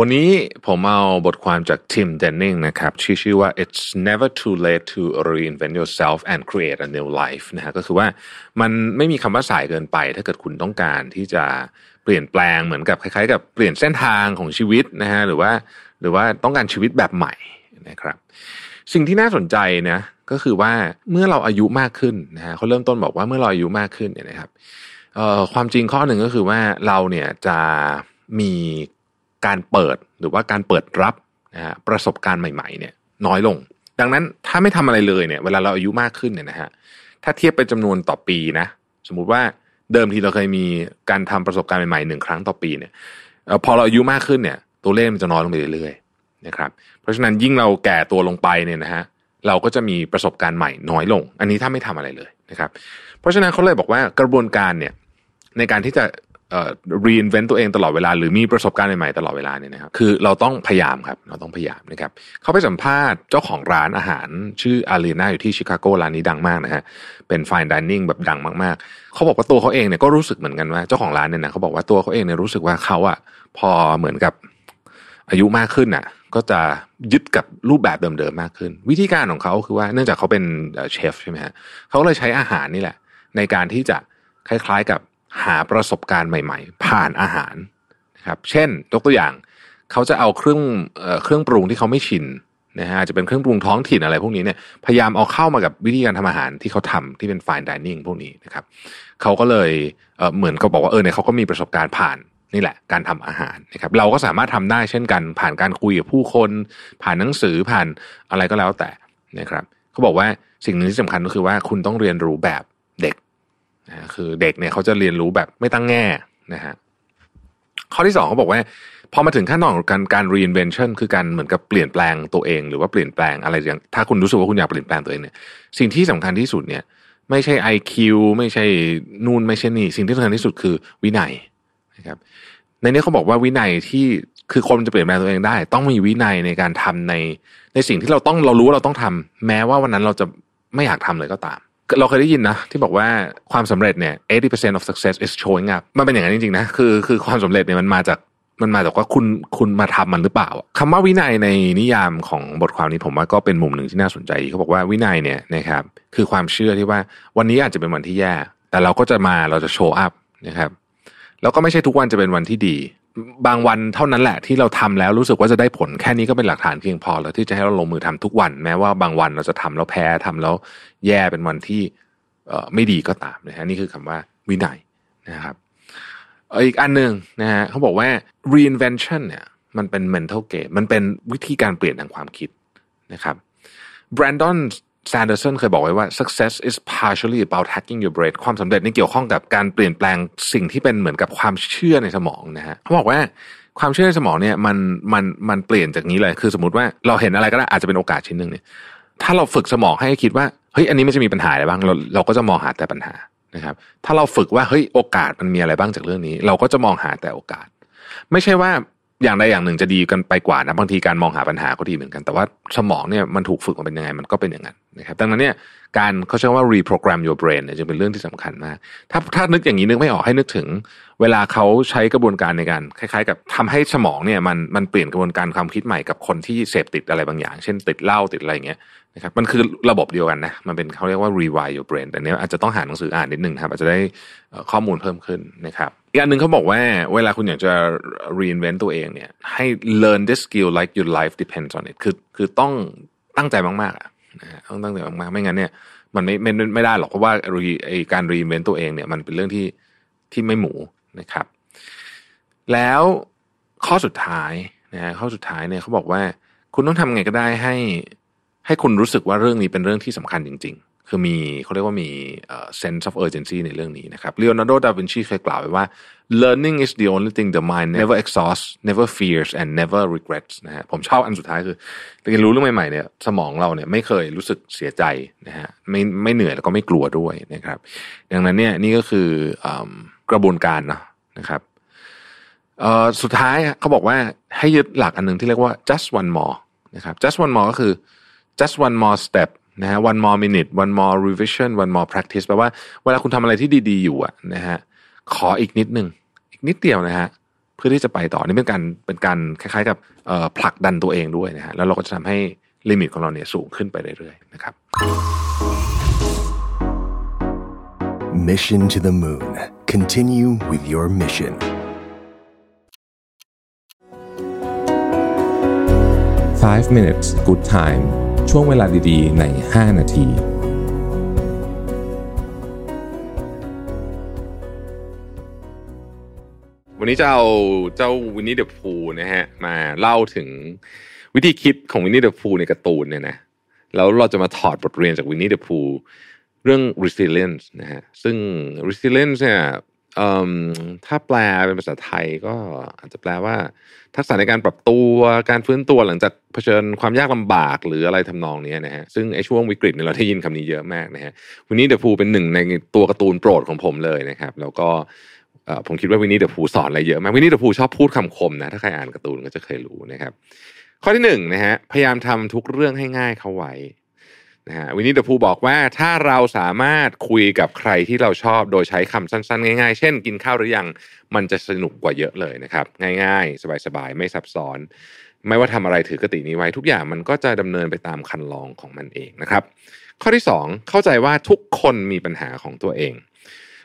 วันนี้ผมเอาบทความจากทิมเดนนิงนะครับชื่อชื่อว่า it's never too late to reinvent yourself and create a new life นะฮะก็คือว่ามันไม่มีคำว่าสายเกินไป ถ้าเกิดคุณต้องการที่จะเปลี่ยนแปลงเหมือนกับคล้ายๆ กับเปลี่ยนเส้นทางของชีวิตนะฮะหรือว่าหรือว่าต้องการชีวิตแบบใหม่นะครับ สิ่งที่น่าสนใจนะก็คือว่าเมื่อเราอายุมากขึ้นนะฮะเขาเริ่มต้นบอกว่าเมื่อเราอายุมากขึ้นเนี่ยนะครับเอ่อความจริงข้อหนึ่งก็คือว่าเราเนี่ยจะมี การเปิดหรือว่าการเปิดรับนะฮะประสบการณ์ใหม่ๆเนี่ยน้อยลง ดังนั้นถ้าไม่ทำอะไรเลยเนี่ยเวลาเราอายุมากขึ้นเนี่ยนะฮะถ้าเทียบเป็นจำนวนต่อปีนะสมมุติว่าเดิมทีเราเคยมีการทำประสบการณ์ใหม่ๆหนึ่งครั้งต่อปีเนี่ยพอเราอายุมากขึ้นเนี่ยตัวเลขมันจะน้อยลงไปเรื่อยๆนะครับเพราะฉะนั้นยิ่งเราแก่ตัวลงไปเนี่ยนะฮะเราก็จะมีประสบการณ์ใหม่น้อยลง อันนี้ถ้าไม่ทำอะไรเลยนะครับ เพราะฉะนั้นเขาเลยบอกว่ากระบวนการเนี่ยในการที่จะ เอ่อ reinvent ตัวเองตลอดเวลา หรือมีประสบการณ์ใหม่ๆตลอดเวลาเนี่ยนะครับคือเราต้องพยายามครับเราต้องพยายามนะครับเขาไปสัมภาษณ์เจ้าของร้านอาหารชื่ออารีนาอยู่ที่ชิคาโกร้านนี้ดังมากนะฮะเป็น fine dining แบบดังมากๆ เขาบอกว่าตัวเขาเองเนี่ยก็รู้สึกเหมือนกันว่าเจ้าของร้านเนี่ยนะเขาบอกว่าตัวเขาเองเนี่ยรู้สึกว่าเขาอะพอเหมือนกับอายุมากขึ้นอะ ก็จะยึดกับรูปแบบเดิมๆมากขึ้น วิธีการของเขาคือว่าเนื่องจากเขาเป็นเอ่อเชฟใช่ไหมฮะเขาเลยใช้อาหารนี่แหละ ในการที่จะคล้ายๆกับ หาประสบการณ์ใหม่ๆ ผ่านอาหารนะครับ เช่นยกตัวอย่างเขาจะเอาเครื่องเอเครื่องปรุงที่เขาไม่ชินนะฮะจะเป็นเครื่องปรุงท้องถิ่นอะไรพวกนี้เนี่ยพยายามเอาเข้ามากับวิธีการทำอาหารที่เขาทำที่เป็น fine dining พวกนี้นะครับเขาก็เลยเเหมือนเขาบอกว่าเออเนี่ยเขาก็มีประสบการณ์ผ่านนี่แหละการทำอาหารนะครับ เราก็สามารถทำได้เช่นกัน ผ่านการคุยกับผู้คน ผ่านหนังสือผ่านอะไรก็แล้วแต่นะครับเขาบอกว่าสิ่งหนึ่งที่สำคัญก็คือว่าคุณต้องเรียนรู้แบบเด็ก นะคือเด็กเนี่ยเขาจะเรียนรู้แบบไม่ตั้งแง่นะฮะข้อที่สองเขาบอกว่าพอมาถึงขั้นตอนของการการ reinvention คือการเหมือนกับเปลี่ยนแปลงตัวเอง หรือว่าเปลี่ยนแปลงอะไรอย่างถ้าคุณรู้สึกว่าคุณอยากเปลี่ยนแปลงตัวเองเนี่ยสิ่งที่สำคัญที่สุดเนี่ย ไม่ใช่ IQ ไม่ใช่นู่นไม่ใช่นี่สิ่งที่สำคัญที่สุดคือวินัยนะครับในนี้เขาบอกว่าวินัยที่คือคนจะเปลี่ยนแปลงตัวเองได้ ต้องมีวินัยในการทำในในสิ่งที่เราต้องเรารู้ว่าเราต้องทำแม้ว่าวันนั้นเราจะไม่อยากทำเลยก็ตาม เราเคยได้ยินนะ ที่บอกว่าความสำเร็จเนี่ย 80% of success is showing up มันเป็นอย่างนั้นจริงๆนะคือคือความสำเร็จเนี่ยมันมาจากมันมาจากว่าคุณคุณมาทำมันหรือเปล่าคำว่าวินัยในนิยามของบทความนี้ผมว่าก็เป็นมุมหนึ่งที่น่าสนใจเขาบอกว่าวินัยเนี่ยนะครับคือความเชื่อที่ว่าวันนี้อาจจะเป็นวันที่แย่ แต่เราก็จะมาเราจะโชว์อัพนะครับแล้วก็ไม่ใช่ทุกวันจะเป็นวันที่ดี บางวันเท่านั้นแหละที่เราทำแล้วรู้สึกว่าจะได้ผลแค่นี้ก็เป็นหลักฐานเพียงพอแล้วที่จะให้เราลงมือทำทุกวัน แม้ว่าบางวันเราจะทำแล้วแพ้ทำแล้วแย่เป็นวันที่ไม่ดีก็ตามนะฮะนี่คือคำว่าวินัยนะครับอีกอันหนึ่งนะฮะเขาบอกว่า reinvention เนี่ยมันเป็น mental game มันเป็นวิธีการเปลี่ยนทางความคิดนะครับ Brandon Sanderson เคยบอกไว้ว่า success is partially about hacking your brain ความสำเร็จนี่เกี่ยวข้องกับการเปลี่ยนแปลงสิ่งที่เป็นเหมือนกับความเชื่อในสมองนะฮะเขาบอกว่าความเชื่อในสมองเนี่ยมันมันมันเปลี่ยนจากนี้เลยคือสมมติว่าเราเห็นอะไรก็ได้อาจจะเป็นโอกาสชิ้นหนึ่งเนี่ยถ้าเราฝึกสมองให้คิดว่าเฮ้ยอันนี้มันจะมีปัญหาอะไรบ้างเราเราก็จะมองหาแต่ปัญหานะครับ ถ้าเราฝึกว่าเฮ้ยโอกาสมันมีอะไรบ้างจากเรื่องนี้ เราก็จะมองหาแต่โอกาส ไม่ใช่ว่า อย่างใดอย่างหนึ่งจะดีกันไปกว่านะบางทีการมองหาปัญหาก็ดีเหมือนกัน แต่ว่าสมองเนี่ยมันถูกฝึกมาเป็นยังไงมันก็เป็นอย่างนั้นนะครับดังนั้นเนี่ยการเขาใช้ว่า reprogram your brain เนี่ยจึงเป็นเรื่องที่สำคัญมาก ถ้าถ้านึกอย่างนี้นึกไม่ออกให้นึกถึง เวลาเขาใช้กระบวนการในการคล้ายๆ กับทำให้สมองเนี่ยมันมันเปลี่ยนกระบวนการความคิดใหม่กับคนที่เสพติดอะไรบางอย่าง เช่นติดเหล้าติดอะไรอย่างเงี้ย นะครับมันคือระบบเดียวกันนะ มันเป็นเขาเรียกว่า rewire your brain แต่เนี้ยอาจจะต้องหาหนังสืออ่านนิดนึงครับ อาจจะได้ข้อมูลเพิ่มขึ้นนะครับ อีกอันหนึ่งเขาบอกว่าเวลาคุณอยากจะ reinvent ตัวเองเนี่ย ให้ learn this skill like your life depends on it คือคือต้องตั้งใจมากๆอะนะฮะต้องตั้งใจมากๆ ไม่งั้นเนี่ยมันไม่ไม่ไม่ได้หรอกเพราะว่าไอการ reinvent ตัวเองเนี่ยมันเป็นเรื่องที่ที่ไม่หมูนะครับ แล้วข้อสุดท้ายนะฮะข้อสุดท้ายเนี่ยเขาบอกว่าคุณต้องทำไงก็ได้ให้ ให้คุณรู้สึกว่าเรื่องนี้เป็นเรื่องที่สำคัญจริง ๆ คือมีเขาเรียกว่ามี sense of urgency ในเรื่องนี้นะครับเลโอนาร์โด ดาวินชีเคยกล่าวไว้ว่า learning is the only thing the mind never exhausts never fears and never regrets นะฮะผมชอบอันสุดท้ายคือเรียนรู้เรื่องใหม่ๆเนี่ยสมองเราเนี่ยไม่เคยรู้สึกเสียใจนะฮะไม่ไม่เหนื่อยแล้วก็ไม่กลัวด้วยนะครับ ดังนั้นเนี่ยนี่ก็คือกระบวนการเนาะนะครับสุดท้ายเขาบอกว่าให้ยึดหลักอันหนึ่งที่เรียกว่า just one more นะครับ just one more ก็คือ just one more step นะฮะ one more minute one more revision one more practice แปลว่าเวลาคุณทำอะไรที่ดีๆอยู่อะนะฮะขออีกนิดหนึ่งอีกนิดเดียวนะฮะเพื่อที่จะไปต่อนี่เป็นการเป็นการคล้ายๆ กับผลักดันตัวเองด้วยนะฮะแล้วเราก็จะทำให้ลิมิตของเราเนี่ยสูงขึ้นไปเรื่อยๆนะครับ Mission to the Moon Continue with your mission 5 minutes good time ช่วงเวลาดีๆ ใน 5 นาทีวันนี้จะเอาเจ้าวินนี่เดอะพูนะฮะมาเล่าถึงวิธีคิดของวินนี่เดอะพูในการ์ตูนเนี่ยนะแล้วเราจะมาถอดบทเรียนจากวินนี่เดอะพูเรื่อง resilience นะฮะซึ่ง resilience เนี่ย ถ้าแปลเป็นภาษาไทยก็อาจจะแปลว่า ทักษะในการปรับตัวการฟื้นตัวหลังจากเผชิญความยากลำบากหรืออะไรทำนองนี้นะฮะซึ่งไอ้ช่วงวิกฤตเนี่ยเราได้ยินคำนี้เยอะมากนะฮะวินนี่เดอะพูเป็นหนึ่งในตัวการ์ตูนโปรดของผมเลยนะครับ แล้วก็ผมคิดว่าวินนี่เดอะพูสอนอะไรเยอะมากวินนี่เดอะพูชอบพูดคำคมนะถ้าใครอ่านการ์ตูนก็จะเคยรู้นะครับ ข้อที่หนึ่งนะฮะพยายามทำทุกเรื่องให้ง่ายเข้าไว้ นะฮะวินนี่เดอะพูบอกว่าถ้าเราสามารถคุยกับใครที่เราชอบโดยใช้คำสั้นๆ ง่ายๆ เช่น กินข้าวหรือยังมันจะสนุกกว่าเยอะเลยนะครับ ง่ายๆ สบายๆ ไม่ซับซ้อน ไม่ว่าทำอะไรถือกตินี้ไว้ทุกอย่างมันก็จะดำเนินไปตามคันลองของมันเองนะครับ ข้อที่ 2 เข้าใจว่าทุกคนมีปัญหาของตัวเอง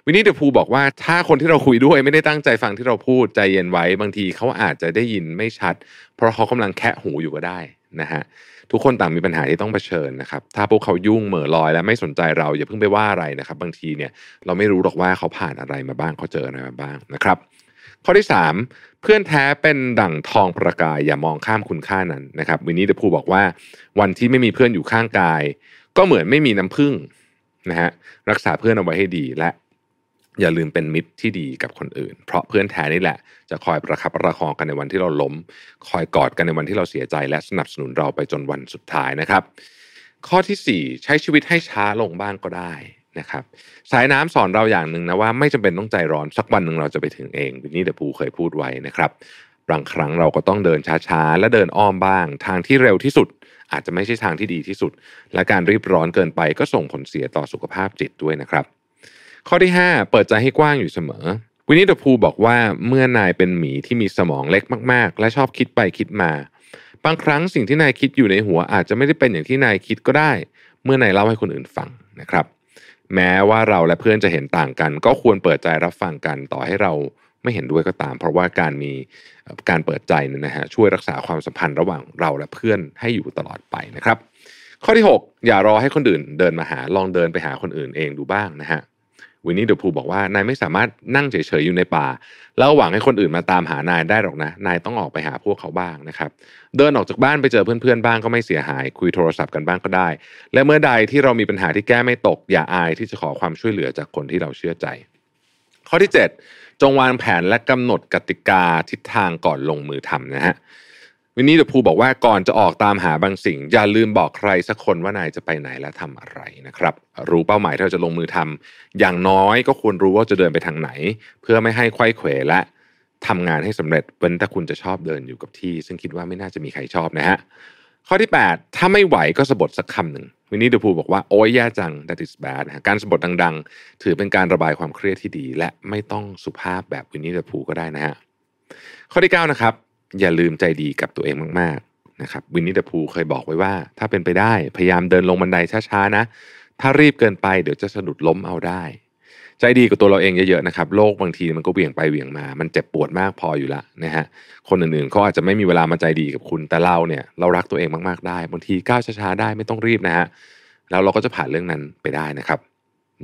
วินนี่เดอะพูบอกว่าถ้าคนที่เราคุยด้วยไม่ได้ตั้งใจฟังที่เราพูดใจเย็นไว้ บางทีเขาอาจจะได้ยินไม่ชัด เพราะเขากำลังแคะหูอยู่ก็ได้นะฮะ ทุกคนต่างมีปัญหาที่ต้องเผชิญนะครับ ถ้าพวกเขายุ่งเหม่อลอย และไม่สนใจเราอย่าเพิ่งไปว่าอะไรนะครับ บางทีเนี่ยเราไม่รู้หรอกว่าเขาผ่านอะไรมาบ้างเขาเจออะไรมาบ้างนะครับ ข้อที่ 3 เพื่อนแท้เป็นดั่งทองประกาย อย่ามองข้ามคุณค่านั้นนะครับวินนี่เดพูบอกว่าวันที่ไม่มีเพื่อนอยู่ข้างกาย ก็เหมือนไม่มีน้ำผึ้งนะฮะรักษาเพื่อนเอาไว้ให้ดีและ อย่าลืมเป็นมิตรที่ดีกับคนอื่น เพราะเพื่อนแท้นี่แหละ จะคอยประคับประคองกันในวันที่เราล้ม คอยกอดกันในวันที่เราเสียใจ และสนับสนุนเราไปจนวันสุดท้ายนะครับ ข้อที่ 4 ใช้ชีวิตให้ช้าลงบ้างก็ได้นะครับสายน้ำสอนเราอย่างหนึ่งนะว่าไม่จำเป็นต้องใจร้อนสักวันหนึ่งเราจะไปถึงเองวินนี่เดพูเคยพูดไว้นะครับบางครั้งเราก็ต้องเดินช้าๆ และเดินอ้อมบ้าง ทางที่เร็วที่สุด อาจจะไม่ใช่ทางที่ดีที่สุด และการรีบร้อนเกินไปก็ส่งผลเสียต่อสุขภาพจิตด้วยนะครับ ข้อที่ 5 เปิดใจให้กว้างอยู่เสมอ วินนี่เดพูบอกว่าเมื่อนายเป็นหมีที่มีสมองเล็กมาก ๆ และชอบคิดไปคิดมา บางครั้งสิ่งที่นายคิดอยู่ในหัวอาจจะไม่ได้เป็นอย่างที่นายคิดก็ได้ เมื่อนายเล่าให้คนอื่นฟังนะครับ แม้ว่าเราและเพื่อนจะเห็นต่างกัน ก็ควรเปิดใจรับฟังกันต่อให้เราไม่เห็นด้วยก็ตาม เพราะว่าการมีการเปิดใจเนี่ยนะฮะช่วยรักษาความสัมพันธ์ระหว่างเราและเพื่อนให้อยู่ตลอดไปนะครับ ข้อที่ 6 อย่ารอให้คนอื่นเดินมาหาลองเดินไปหาคนอื่นเองดูบ้างนะฮะ วินนี่เดอะพูบอกว่านายไม่สามารถนั่งเฉยๆอยู่ในป่า แล้วหวังให้คนอื่นมาตามหานายได้หรอกนะ นายต้องออกไปหาพวกเขาบ้างนะครับ เดินออกจากบ้านไปเจอเพื่อนๆบ้างก็ไม่เสียหาย คุยโทรศัพท์กันบ้างก็ได้ และเมื่อใดที่เรามีปัญหาที่แก้ไม่ตก อย่าอายที่จะขอความช่วยเหลือจากคนที่เราเชื่อใจ ข้อที่ 7 จงวางแผนและกำหนดกติกาทิศทางก่อนลงมือทำนะฮะ วินนี่เดอะพูบอกว่าก่อนจะออกตามหาบางสิ่ง อย่าลืมบอกใครสักคนว่านายจะไปไหนและทำอะไรนะครับ รู้เป้าหมายที่เราจะลงมือทำอย่างน้อยก็ควรรู้ว่าจะเดินไปทางไหน เพื่อไม่ให้ไข้เขวและทำงานให้สำเร็จเว้นแต่คุณจะชอบเดินอยู่กับที่ ซึ่งคิดว่าไม่น่าจะมีใครชอบนะฮะข้อที่ 8 ถ้าไม่ไหวก็สะบัดสักคำหนึ่งวินนี่เดอะพูบอกว่าโอ้ยแย่จัง that is bad การสะบัดดัง ๆ ถือเป็นการระบายความเครียดที่ดี และไม่ต้องสุภาพแบบวินนี่เดอะพูก็ได้นะฮะข้อที่ 9 นะครับ อย่าลืมใจดีกับตัวเองมากๆนะครับวินนี่เดอะพูเคยบอกไว้ว่า ถ้าเป็นไปได้พยายามเดินลงบันไดช้าๆนะ ถ้ารีบเกินไปเดี๋ยวจะสะดุดล้มเอาได้ ใจดีกับตัวเราเองเยอะๆนะครับโลกบางทีมันก็เบี่ยงไปเบี่ยงมา มันเจ็บปวดมากพออยู่ละนะฮะคนอื่นๆเขาอาจจะไม่มีเวลามาใจดีกับคุณแต่เราเนี่ยเรารักตัวเองมากๆได้บางทีก้าวช้าๆได้ไม่ต้องรีบนะฮะแล้วเราก็จะผ่านเรื่องนั้นไปได้นะครับ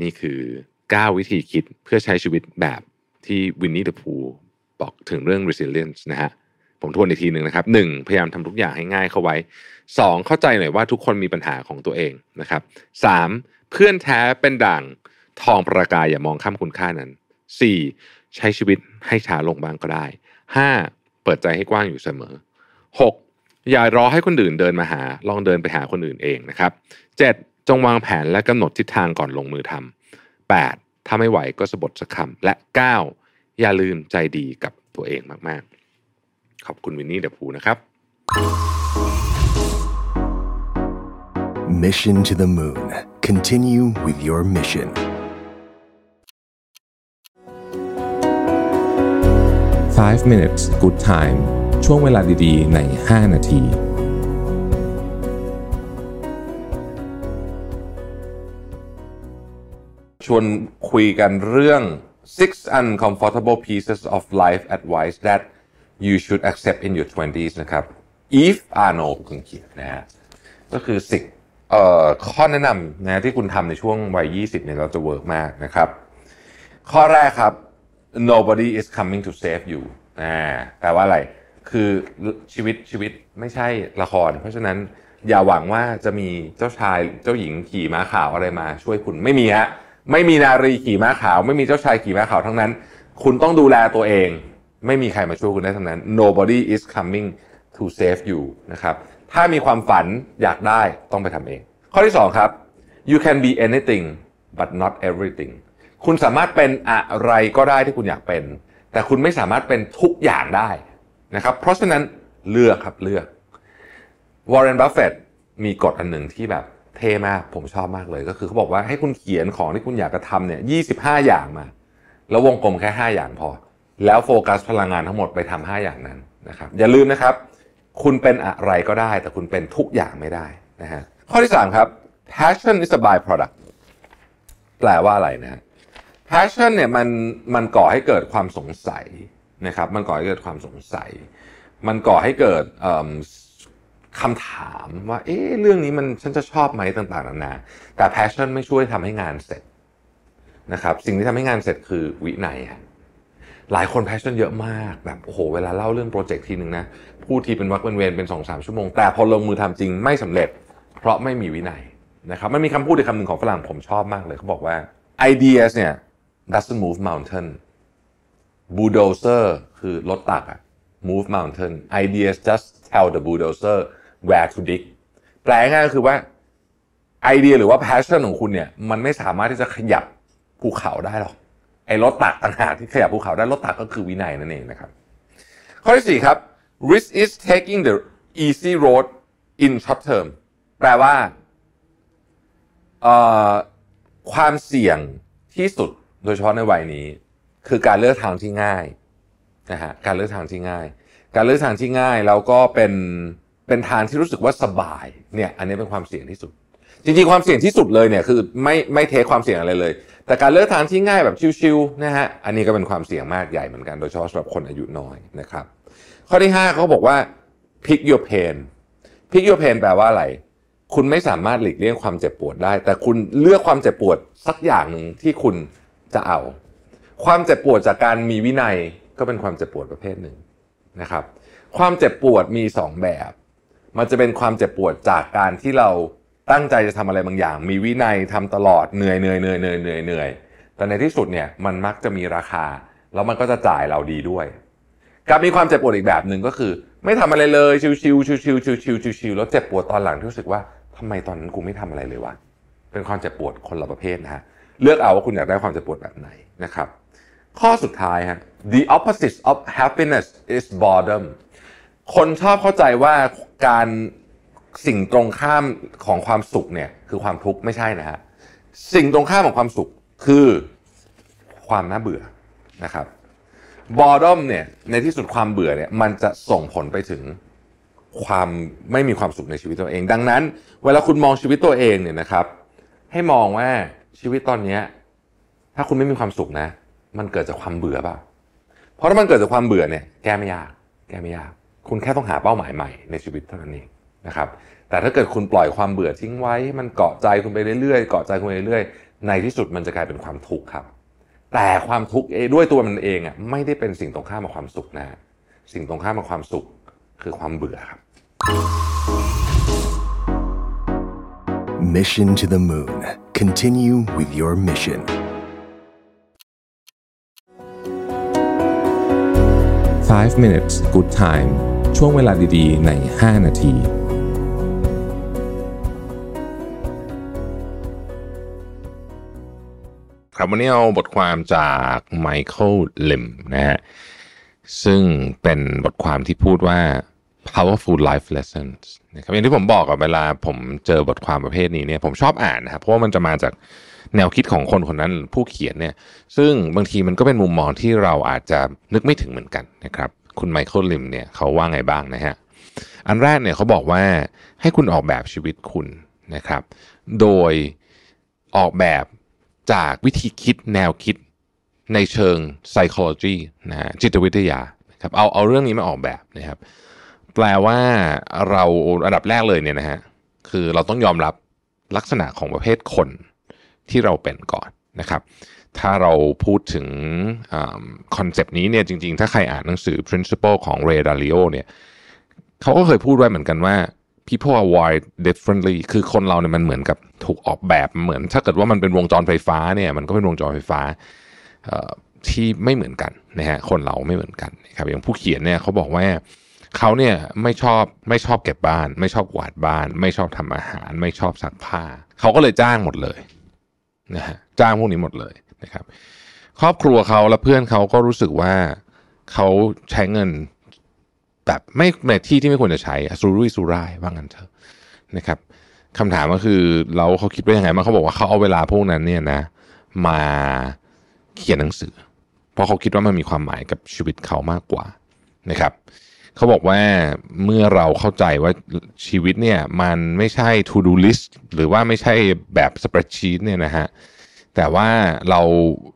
นี่คือ 9 วิธีคิดเพื่อใช้ชีวิตแบบที่วินนี่เดอะพูบอกถึงเรื่อง resilience นะฮะ ผมทวนอีกทีหนึ่งนะครับหนึ่งพยายามทำทุกอย่างให้ง่ายเข้าไว้สองเข้าใจหน่อยว่าทุกคนมีปัญหาของตัวเองนะครับสามเพื่อนแท้เป็นด่างทองประกายอย่ามองข้ามคุณค่านั้นสี่ใช้ชีวิตให้ช้าลงบ้างก็ได้ห้าเปิดใจให้กว้างอยู่เสมอหกอย่ารอให้คนอื่นเดินมาหา ลองเดินไปหาคนอื่นเองนะครับเจ็ดจงวางแผนและกำหนดทิศทางก่อนลงมือทำแปดถ้าไม่ไหวก็สะบดสักคำและเก้าอย่าลืมใจดีกับตัวเองมากๆ ขอบคุณวินนี่เดอะพูนะครับ Mission to the Moon. Continue with your mission. Five minutes good time ช่วงเวลาดีๆ ใน 5 นาทีชวนคุยกันเรื่อง six uncomfortable pieces of life advice that you should accept in your 20s นะครับ Eve Arnold คุณเขียนนะฮะก็คือสิเอ่อข้อแนะนำนะที่คุณทำในช่วงวัย 20 เนี่ยเราจะเวิร์กมากนะครับ ข้อแรกครับ nobody is coming to save you อ่าแปลว่าอะไร คือชีวิตชีวิตไม่ใช่ละคร เพราะฉะนั้นอย่าหวังว่าจะมีเจ้าชายเจ้าหญิงขี่ม้าขาวอะไรมาช่วยคุณไม่มีฮะไม่มีนารีขี่ม้าขาว ไม่มีเจ้าชายขี่ม้าขาวทั้งนั้น คุณต้องดูแลตัวเอง ไม่มีใครมาช่วยคุณได้ทั้งนั้น nobody is coming to save you นะครับ ถ้ามีความฝันอยากได้ต้องไปทำเอง ข้อที่สองครับ you can be anything but not everything คุณสามารถเป็นอะไรก็ได้ที่คุณอยากเป็น แต่คุณไม่สามารถเป็นทุกอย่างได้นะครับ เพราะฉะนั้นเลือกครับเลือกวอร์เรนบัฟเฟตมีกฎอันหนึ่งที่แบบเท่มาก ผมชอบมากเลย ก็คือเขาบอกว่าให้คุณเขียนของที่คุณอยากจะทำเนี่ยยี่สิบอย่างมา แล้ววงกลมแค่ 5 อย่างพอ แล้วโฟกัสพลังงานทั้งหมดไปทำ5อย่างนั้นนะครับอย่าลืมนะครับ คุณเป็นอะไรก็ได้ แต่คุณเป็นทุกอย่างไม่ได้นะฮะข้อที่3ครับ passion is a byproduct แปลว่าอะไรนะ passion เนี่ยมันมันก่อให้เกิดความสงสัยนะครับมันก่อให้เกิดความสงสัย มันก่อให้เกิดคำถามว่าเอ๊ะเรื่องนี้มันฉันจะชอบไหมต่างๆนานาแต่ passion ไม่ช่วยทำให้งานเสร็จนะครับสิ่งที่ทำให้งานเสร็จคือวินัย หลายคน passion เยอะมากแบบโอ้โหเวลาเล่าเรื่องโปรเจกต์ทีหนึ่งนะพูดทีเป็นวักเป็นเวรเป็นสองสามชั่วโมง แต่พอลงมือทำจริงไม่สำเร็จ เพราะไม่มีวินัยนะครับมันมีคำพูดอีกคำหนึ่งของฝรั่งผมชอบมากเลยเขาบอกว่า ideas เนี่ย doesn't move mountain bulldozer คือรถตักอะ move mountain ideas just tell the bulldozer where to dig แปลง่ายก็คือว่าไอเดียหรือว่า passion ของคุณเนี่ยมันไม่สามารถที่จะขยับภูเขาได้หรอก ไอ้รถตักต่างหากที่ขยับภูเขาได้รถตักก็คือวินัยนั่นเองนะครับ ข้อที่สี่ครับ risk is taking the easy road in short term แปลว่าความเสี่ยงที่สุดโดยเฉพาะในวัยนี้ คือการเลือกทางที่ง่ายนะฮะการเลือกทางที่ง่าย การเลือกทางที่ง่ายแล้วก็เป็นเป็นทางที่รู้สึกว่าสบายเนี่ย อันนี้เป็นความเสี่ยงที่สุด จริงๆความเสี่ยงที่สุดเลยเนี่ยคือไม่ไม่เทคความเสี่ยงอะไรเลย แต่การเลือกทางที่ง่ายแบบชิวๆนะฮะอันนี้ก็เป็นความเสี่ยงมากใหญ่เหมือนกันโดยเฉพาะสำหรับคนอายุน้อยนะครับ ข้อที่5เขาบอกว่า pick your pain pick your pain แปลว่าอะไร คุณไม่สามารถหลีกเลี่ยงความเจ็บปวดได้ แต่คุณเลือกความเจ็บปวดสักอย่างหนึ่งที่คุณจะเอา ความเจ็บปวดจากการมีวินัยก็เป็นความเจ็บปวดประเภทหนึ่งนะครับ ความเจ็บปวดมี 2 แบบ มันจะเป็นความเจ็บปวดจากการที่เรา ตั้งใจจะทำอะไรบางอย่าง มีวินัยทำตลอดเหนื่อยเหนื่อยเหนื่อยเหนื่อยเหนื่อยเหนื่อยแต่ในที่สุดเนี่ยมันมักจะมีราคา แล้วมันก็จะจ่ายเราดีด้วยกับมีความเจ็บปวดอีกแบบหนึ่งก็คือ ไม่ทำอะไรเลยชิวชิวชิวชิวชิวชิวชิวชิวแล้วเจ็บปวดตอนหลังที่รู้สึกว่าทำไมตอนนั้นกูไม่ทำอะไรเลยวะเป็นความเจ็บปวดคนละประเภทนะฮะเลือกเอาว่าคุณอยากได้ความเจ็บปวดแบบไหนนะครับข้อสุดท้ายฮะ the opposite of happiness is boredom คนชอบเข้าใจว่าการ สิ่งตรงข้ามของความสุขเนี่ยคือความทุกข์ไม่ใช่นะฮะสิ่งตรงข้ามของความสุขคือความน่าเบื่อนะครับบอดอมเนี่ยในที่สุดความเบื่อเนี่ยมันจะส่งผลไปถึงความไม่มีความสุขในชีวิตตัวเอง ดังนั้น เวลาคุณมองชีวิตตัวเองเนี่ยนะครับ ให้มองว่าชีวิตตอนนี้ถ้าคุณไม่มีความสุขนะ มันเกิดจากความเบื่อเปล่าเพราะถ้ามันเกิดจากความเบื่อเนี่ยแก้ไม่ยาก แก้ไม่ยาก คุณแค่ต้องหาเป้าหมายใหม่ในชีวิตเท่านั้นเอง นะครับแต่ถ้าเกิดคุณปล่อยความเบื่อทิ้งไว้มันเกาะใจคุณไปเรื่อยๆเกาะใจคุณไปเรื่อยๆในที่สุดมันจะกลายเป็นความทุกข์ครับ แต่ความทุกข์ด้วยตัวมันเองอะไม่ได้เป็นสิ่งตรงข้ามกับความสุขนะสิ่งตรงข้ามกับความสุขคือความเบื่อครับ Mission to the Moon. Continue with your mission. 5 minutes good time ช่วงเวลาดีๆ ใน 5 นาที ครับวันนี้เอาบทความจากไมเคิลลิมนะฮะซึ่งเป็นบทความที่พูดว่า powerful life lessons นะครับอย่างที่ผมบอกกับเวลาผมเจอบทความประเภทนี้เนี่ยผมชอบอ่านนะครับเพราะว่ามันจะมาจากแนวคิดของคนคนนั้นผู้เขียนเนี่ย ซึ่งบางทีมันก็เป็นมุมมองที่เราอาจจะนึกไม่ถึงเหมือนกันนะครับ คุณไมเคิลลิมเนี่ยเขาว่าไงบ้างนะฮะอันแรกเนี่ยเขาบอกว่าให้คุณออกแบบชีวิตคุณนะครับ โดยออกแบบ จากวิธีคิดแนวคิดในเชิง psychology นะฮะจิตวิทยาครับเอาเอาเรื่องนี้มาออกแบบนะครับ แปลว่าเราอันดับแรกเลยเนี่ยนะฮะคือเราต้องยอมรับลักษณะของประเภทคนที่เราเป็นก่อนนะครับ ถ้าเราพูดถึงคอนเซปต์นี้เนี่ยจริง ๆ ถ้าใครอ่านหนังสือ principle ของ Ray Dalio เนี่ยเขาก็เคยพูดไว้เหมือนกันว่า people are wired differently คือคนเราเนี่ยมันเหมือนกับถูกออกแบบเหมือน ถ้าเกิดว่ามันเป็นวงจรไฟฟ้าเนี่ยมันก็เป็นวงจรไฟฟ้าที่ไม่เหมือนกันนะฮะคนเราไม่เหมือนกันนะครับอย่างผู้เขียนเนี่ยเขาบอกว่าเขาเนี่ยไม่ชอบไม่ชอบเก็บบ้าน ไม่ชอบกวาดบ้าน ไม่ชอบทำอาหาร ไม่ชอบซักผ้า เขาก็เลยจ้างหมดเลยนะฮะจ้างพวกนี้หมดเลยนะครับ ครอบครัวเขาและเพื่อนเขาก็รู้สึกว่าเขาใช้เงิน แบบไม่ในที่ที่ไม่ควรจะใช้สุรุ่ยสุร่ายว่างั้นเถอะนะครับคำถามก็คือเราเขาคิดว่ายังไงบ้าเขาบอกว่าเขาเอาเวลาพวกนั้นเนี่ยนะมาเขียนหนังสือ เพราะเขาคิดว่ามันมีความหมายกับชีวิตเขามากกว่านะครับเขาบอกว่าเมื่อเราเข้าใจว่าชีวิตเนี่ยมันไม่ใช่ to do list หรือว่าไม่ใช่แบบ spreadsheet เนี่ยนะฮะแต่ว่าเรา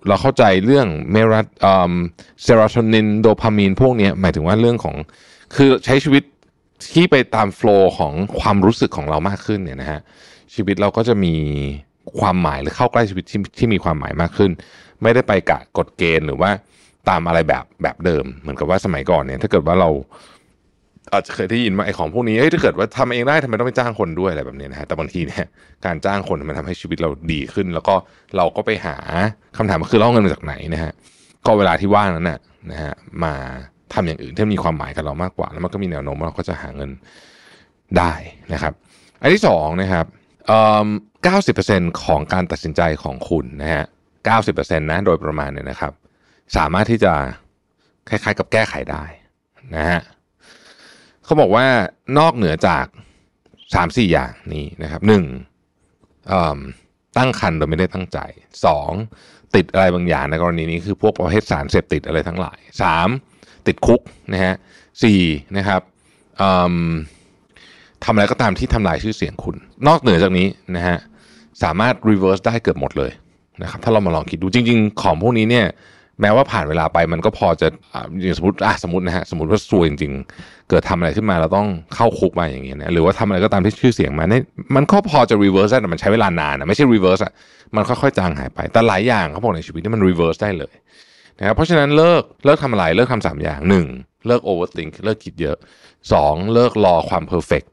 เราเข้าใจเรื่องเมรัตเซโรโทนินโดพามีนพวกนี้หมายถึงว่าเรื่องของ คือใช้ชีวิตที่ไปตาม flow ของความรู้สึกของเรามากขึ้นเนี่ยนะฮะชีวิตเราก็จะมีความหมายหรือเข้าใกล้ชีวิตที่ที่มีความหมายมากขึ้น ไม่ได้ไปกะกฎเกณฑ์หรือว่าตามอะไรแบบแบบเดิม เหมือนกับว่าสมัยก่อนเนี่ย ถ้าเกิดว่าเราอาจจะเคยได้ยินมาไอ้ของพวกนี้เฮ้ยถ้าเกิดว่าทำเองได้ทำไมต้องไปจ้างคนด้วยอะไรแบบนี้นะฮะแต่บางทีเนี่ยการจ้างคนมันทำให้ชีวิตเราดีขึ้น แล้วก็เราก็ไปหาคำถามคือเราเอาเงินมาจากไหนนะฮะก็เวลาที่ว่างนั้นน่ะนะฮะมา ทำอย่างอื่นที่มีความหมายกับเรามากกว่า แล้วมันก็มีแนวโน้มว่าเราก็จะหาเงินได้นะครับ อันที่สองนะครับเก้าสิบเปอร์เซ็นของการตัดสินใจของคุณนะฮะเก้าสิบเปอร์เซ็นต์นะโดยประมาณเนี่ยนะครับ สามารถที่จะคล้ายๆกับแก้ไขได้นะฮะเขาบอกว่านอกเหนือจากสามสี่อย่างนี้นะครับหนึ่งตั้งคันโดยไม่ได้ตั้งใจสองติดอะไรบางอย่างในกรณีนี้คือพวกประเภทสารเสพติดอะไรทั้งหลายสาม ติดคุกนะฮะสี่นะครับทำอะไรก็ตามที่ทำลายชื่อเสียงคุณ นอกเหนือจากนี้นะฮะสามารถ reverse ได้เกือบหมดเลยนะครับถ้าเรามาลองคิดดูจริง ๆ ของพวกนี้เนี่ยแม้ว่าผ่านเวลาไปมันก็พอจะอย่างสมมติอะสมมตินะฮะสมมติว่าซวยจริง ๆ เกิดทำอะไรขึ้นมาเราต้องเข้าคุกมาอย่างเงี้ยนะหรือว่าทำอะไรก็ตามที่ชื่อเสียงมาเนี่ยมันก็พอจะ reverse ได้แต่มันใช้เวลานานนะไม่ใช่ reverse อะมันค่อยๆจางหายไปแต่หลายอย่างเขาบอกในชีวิตนี่มัน reverse ได้เลย นะครับเพราะฉะนั้นเลิกเลิกทำอะไรเลิกทำสามอย่างหนึ่งเลิก overthink เลิกคิดเยอะสองเลิกรอความ perfect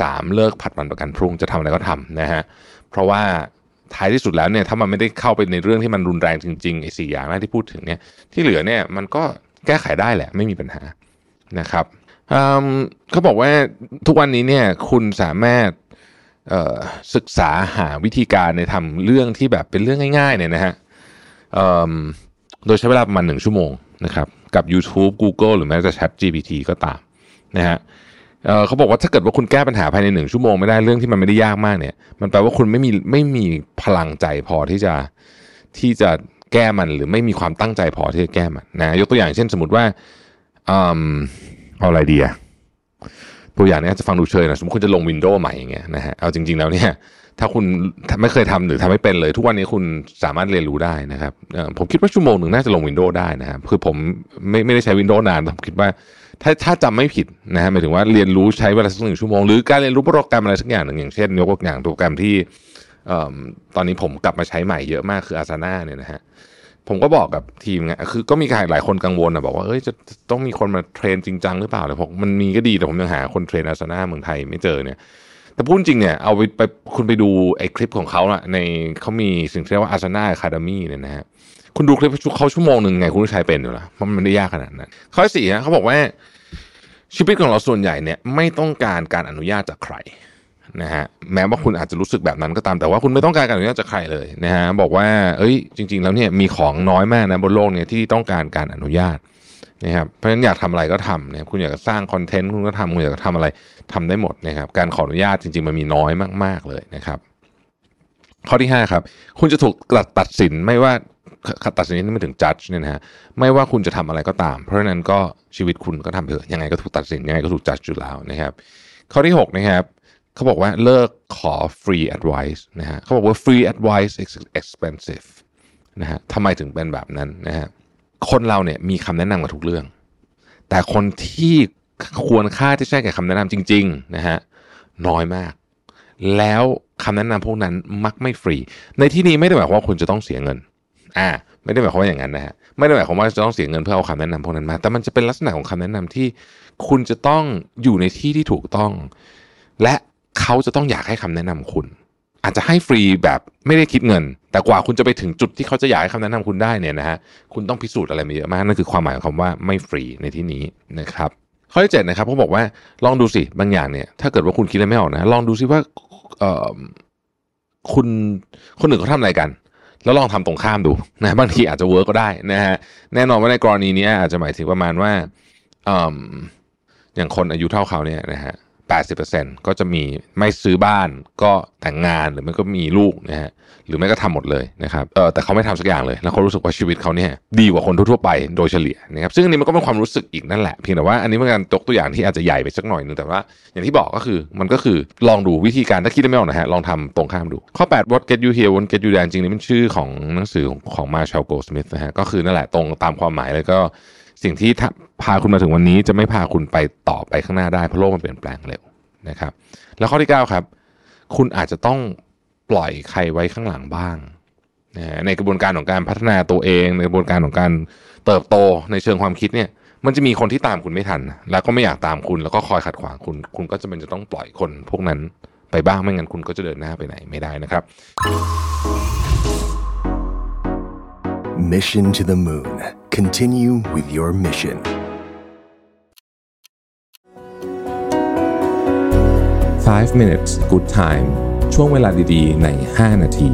สามเลิกผัดวันประกันพรุ่งจะทำอะไรก็ทำนะฮะเพราะว่าท้ายที่สุดแล้วเนี่ยถ้ามันไม่ได้เข้าไปในเรื่องที่มันรุนแรงจริงๆไอ้สี่อย่างแรกที่พูดถึงเนี่ยที่เหลือเนี่ยมันก็แก้ไขได้แหละไม่มีปัญหานะครับเขาบอกว่าทุกวันนี้เนี่ยคุณสามารถศึกษาหาวิธีการในทำเรื่องที่แบบเป็นเรื่องง่ายๆเนี่ยนะฮะ โดยใช้เวลาประมาณหนึ่งชั่วโมงนะครับกับ YouTube Google หรือแม้แต่ Chat GPT ก็ตามนะฮะเขาบอกว่าถ้าเกิดว่าคุณแก้ปัญหาภายในหนึ่งชั่วโมงไม่ได้เรื่องที่มันไม่ได้ยากมากเนี่ย มันแปลว่าคุณไม่มีไม่มีพลังใจพอที่จะที่จะแก้มันหรือไม่มีความตั้งใจพอที่จะแก้มันนะยกตัวอย่างเช่นสมมติว่าเอาอะไรดีอะตัวอย่างนี้จะฟังดูเชยนะสมมติคุณจะลงวินโดว์ใหม่อย่างเงี้ยนะฮะเอาจริง ๆแล้วเนี่ย ถ้าคุณไม่เคยทำหรือทำไม่เป็นเลย ทุกวันนี้คุณสามารถเรียนรู้ได้นะครับผมคิดว่าชั่วโมงหนึ่งน่าจะลง Windows ได้นะครับคือผมไม่ไม่ได้ใช้ Windows นานผมคิดว่า ถ้าถ้าจำไม่ผิดนะฮะหมายถึงว่าเรียนรู้ใช้เวลาสักหนึ่งชั่วโมงหรือการเรียนรู้โปรแกรมอะไรสักอย่างหนึ่งอย่างเช่นยกตัวอย่างโปรแกรมที่ตอนนี้ผมกลับมาใช้ใหม่เยอะมากคืออาซาน่าเนี่ยนะฮะผมก็บอกกับทีมไงคือก็มีใครหลายคนกังวลนะบอกว่าเอ้ยจะต้องมีคนมา train จริงจังหรือเปล่าเลยผมมันมีก็ดีแต่ผมยังหาคน train Asana เมืองไทยไม่เจอเนี่ย แต่พูดจริงเนี่ยเอาไปไปคุณไปดูไอ้คลิปของเขาอะในเขามีสิ่งที่เรียกว่าอาสนะอะคาเดมี่เนี่ยนะฮะคุณดูคลิปเขาชั่วโมงหนึ่งไงคุณผู้ชายเป็นอยู่แล้วเพราะมันไม่ได้ยากขนาดนั้นข้อสี่ฮะเขาบอกว่าชีวิตของเราส่วนใหญ่เนี่ยไม่ต้องการการอนุญาตจากใครนะฮะแม้ว่าคุณอาจจะรู้สึกแบบนั้นก็ตามแต่ว่าคุณไม่ต้องการการอนุญาตจากใครเลยนะฮะบอกว่า เอ้ย จริง ๆ แล้วเนี่ยมีของน้อยมากนะบนโลกเนี่ยที่ต้องการการอนุญาตนะครับเพราะฉะนั้นอยากทำอะไรก็ทำเนี่ยคุณอยากจะสร้างคอนเทนต์คุณก็ทำคุณอยากจะทำอะไร ทำได้หมดนะครับ การขออนุญาตจริง ๆ มันมีน้อยมาก ๆ เลยนะครับ ข้อที่ 5 ครับ คุณจะถูกตัดสินไม่ว่าตัดสินนี่ไม่ถึงจัดเนี่ยนะฮะไม่ว่าคุณจะทำอะไรก็ตาม เพราะฉะนั้นก็ชีวิตคุณก็ทำเถอะยังไงก็ถูกตัดสินยังไงก็ถูกจัดอยู่แล้วนะครับ ข้อที่ 6 นะครับเขาบอกว่าเลิกขอ free advice นะฮะเขาบอกว่า free advice is expensive นะฮะทำไมถึงเป็นแบบนั้นนะฮะคนเราเนี่ยมีคำแนะนำกับทุกเรื่อง แต่คนที่ ควรค่าที่ใช่แก่คำแนะนำจริงๆนะฮะน้อยมาก แล้วคำแนะนำพวกนั้นมักไม่ฟรี ในที่นี้ไม่ได้หมายความว่าคุณจะต้องเสียเงินอ่าไม่ได้หมายความว่าอย่างนั้นนะฮะไม่ได้หมายความว่าจะต้องเสียเงินเพื่อเอาคำแนะนำพวกนั้นมา แต่มันจะเป็นลักษณะของคำแนะนำที่คุณจะต้องอยู่ในที่ที่ถูกต้อง และเขาจะต้องอยากให้คำแนะนำคุณ อาจจะให้ฟรีแบบไม่ได้คิดเงิน แต่กว่าคุณจะไปถึงจุดที่เขาจะอยากให้คำแนะนำคุณได้เนี่ยนะฮะคุณต้องพิสูจน์อะไรมาเยอะมากนั่นคือความหมายของคำว่าไม่ฟรีในที่นี้นะครับ ข้อที่เจ็ดนะครับเขาบอกว่าลองดูสิบางอย่างเนี่ย ถ้าเกิดว่าคุณคิดอะไรไม่ออกนะ ลองดูสิว่าคุณคนอื่นเขาทำอะไรกัน แล้วลองทำตรงข้ามดูนะบางทีอาจจะเวิร์กก็ได้นะฮะแน่นอนว่าในกรณีนี้อาจจะหมายถึงประมาณว่าออย่างคนอายุเท่าเขาเนี่ยนะฮะ 80%ก็จะมีไม่ซื้อบ้านก็แต่งงานหรือไม่ก็มีลูกนะฮะหรือไม่ก็ทำหมดเลยนะครับเออแต่เขาไม่ทำสักอย่างเลย แล้วเขารู้สึกว่าชีวิตเขาเนี่ยดีกว่าคนทั่วๆไปโดยเฉลี่ยนะครับซึ่งอันนี้มันก็เป็นความรู้สึกอีกนั่นแหละเพียงแต่ว่าอันนี้เป็นการตกตัวอย่างที่อาจจะใหญ่ไปสักหน่อยนึงแต่ว่า อย่างที่บอกก็คือมันก็คือลองดูวิธีการถ้าคิดได้ไม่ออกนะฮะลองทำตรงข้ามดู ข้อ 8 what get you here what get you there จริงๆนี่เป็นชื่อของหนังสือของมาชาลโกสมิธนะฮะก็คือนั่นแหละตรงตามความหมายเลยก็ สิ่งที่พาคุณมาถึงวันนี้จะไม่พาคุณไปต่อไปข้างหน้าได้เพราะโลกมันเปลี่ยนแปลงเร็วนะครับ แล้วข้อที่ 9 ครับ คุณอาจจะต้องปล่อยใครไว้ข้างหลังบ้างในกระบวนการของการพัฒนาตัวเอง ในกระบวนการของการเติบโตในเชิงความคิดเนี่ย มันจะมีคนที่ตามคุณไม่ทัน แล้วก็ไม่อยากตามคุณแล้วก็คอยขัดขวางคุณ คุณก็จะเป็นจะต้องปล่อยคนพวกนั้นไปบ้างไม่งั้นคุณก็จะเดินหน้าไปไหนไม่ได้นะครับ Mission to the Moon. Continue with your mission. 5 minutes good time ช่วงเวลาดีๆ ใน 5 นาที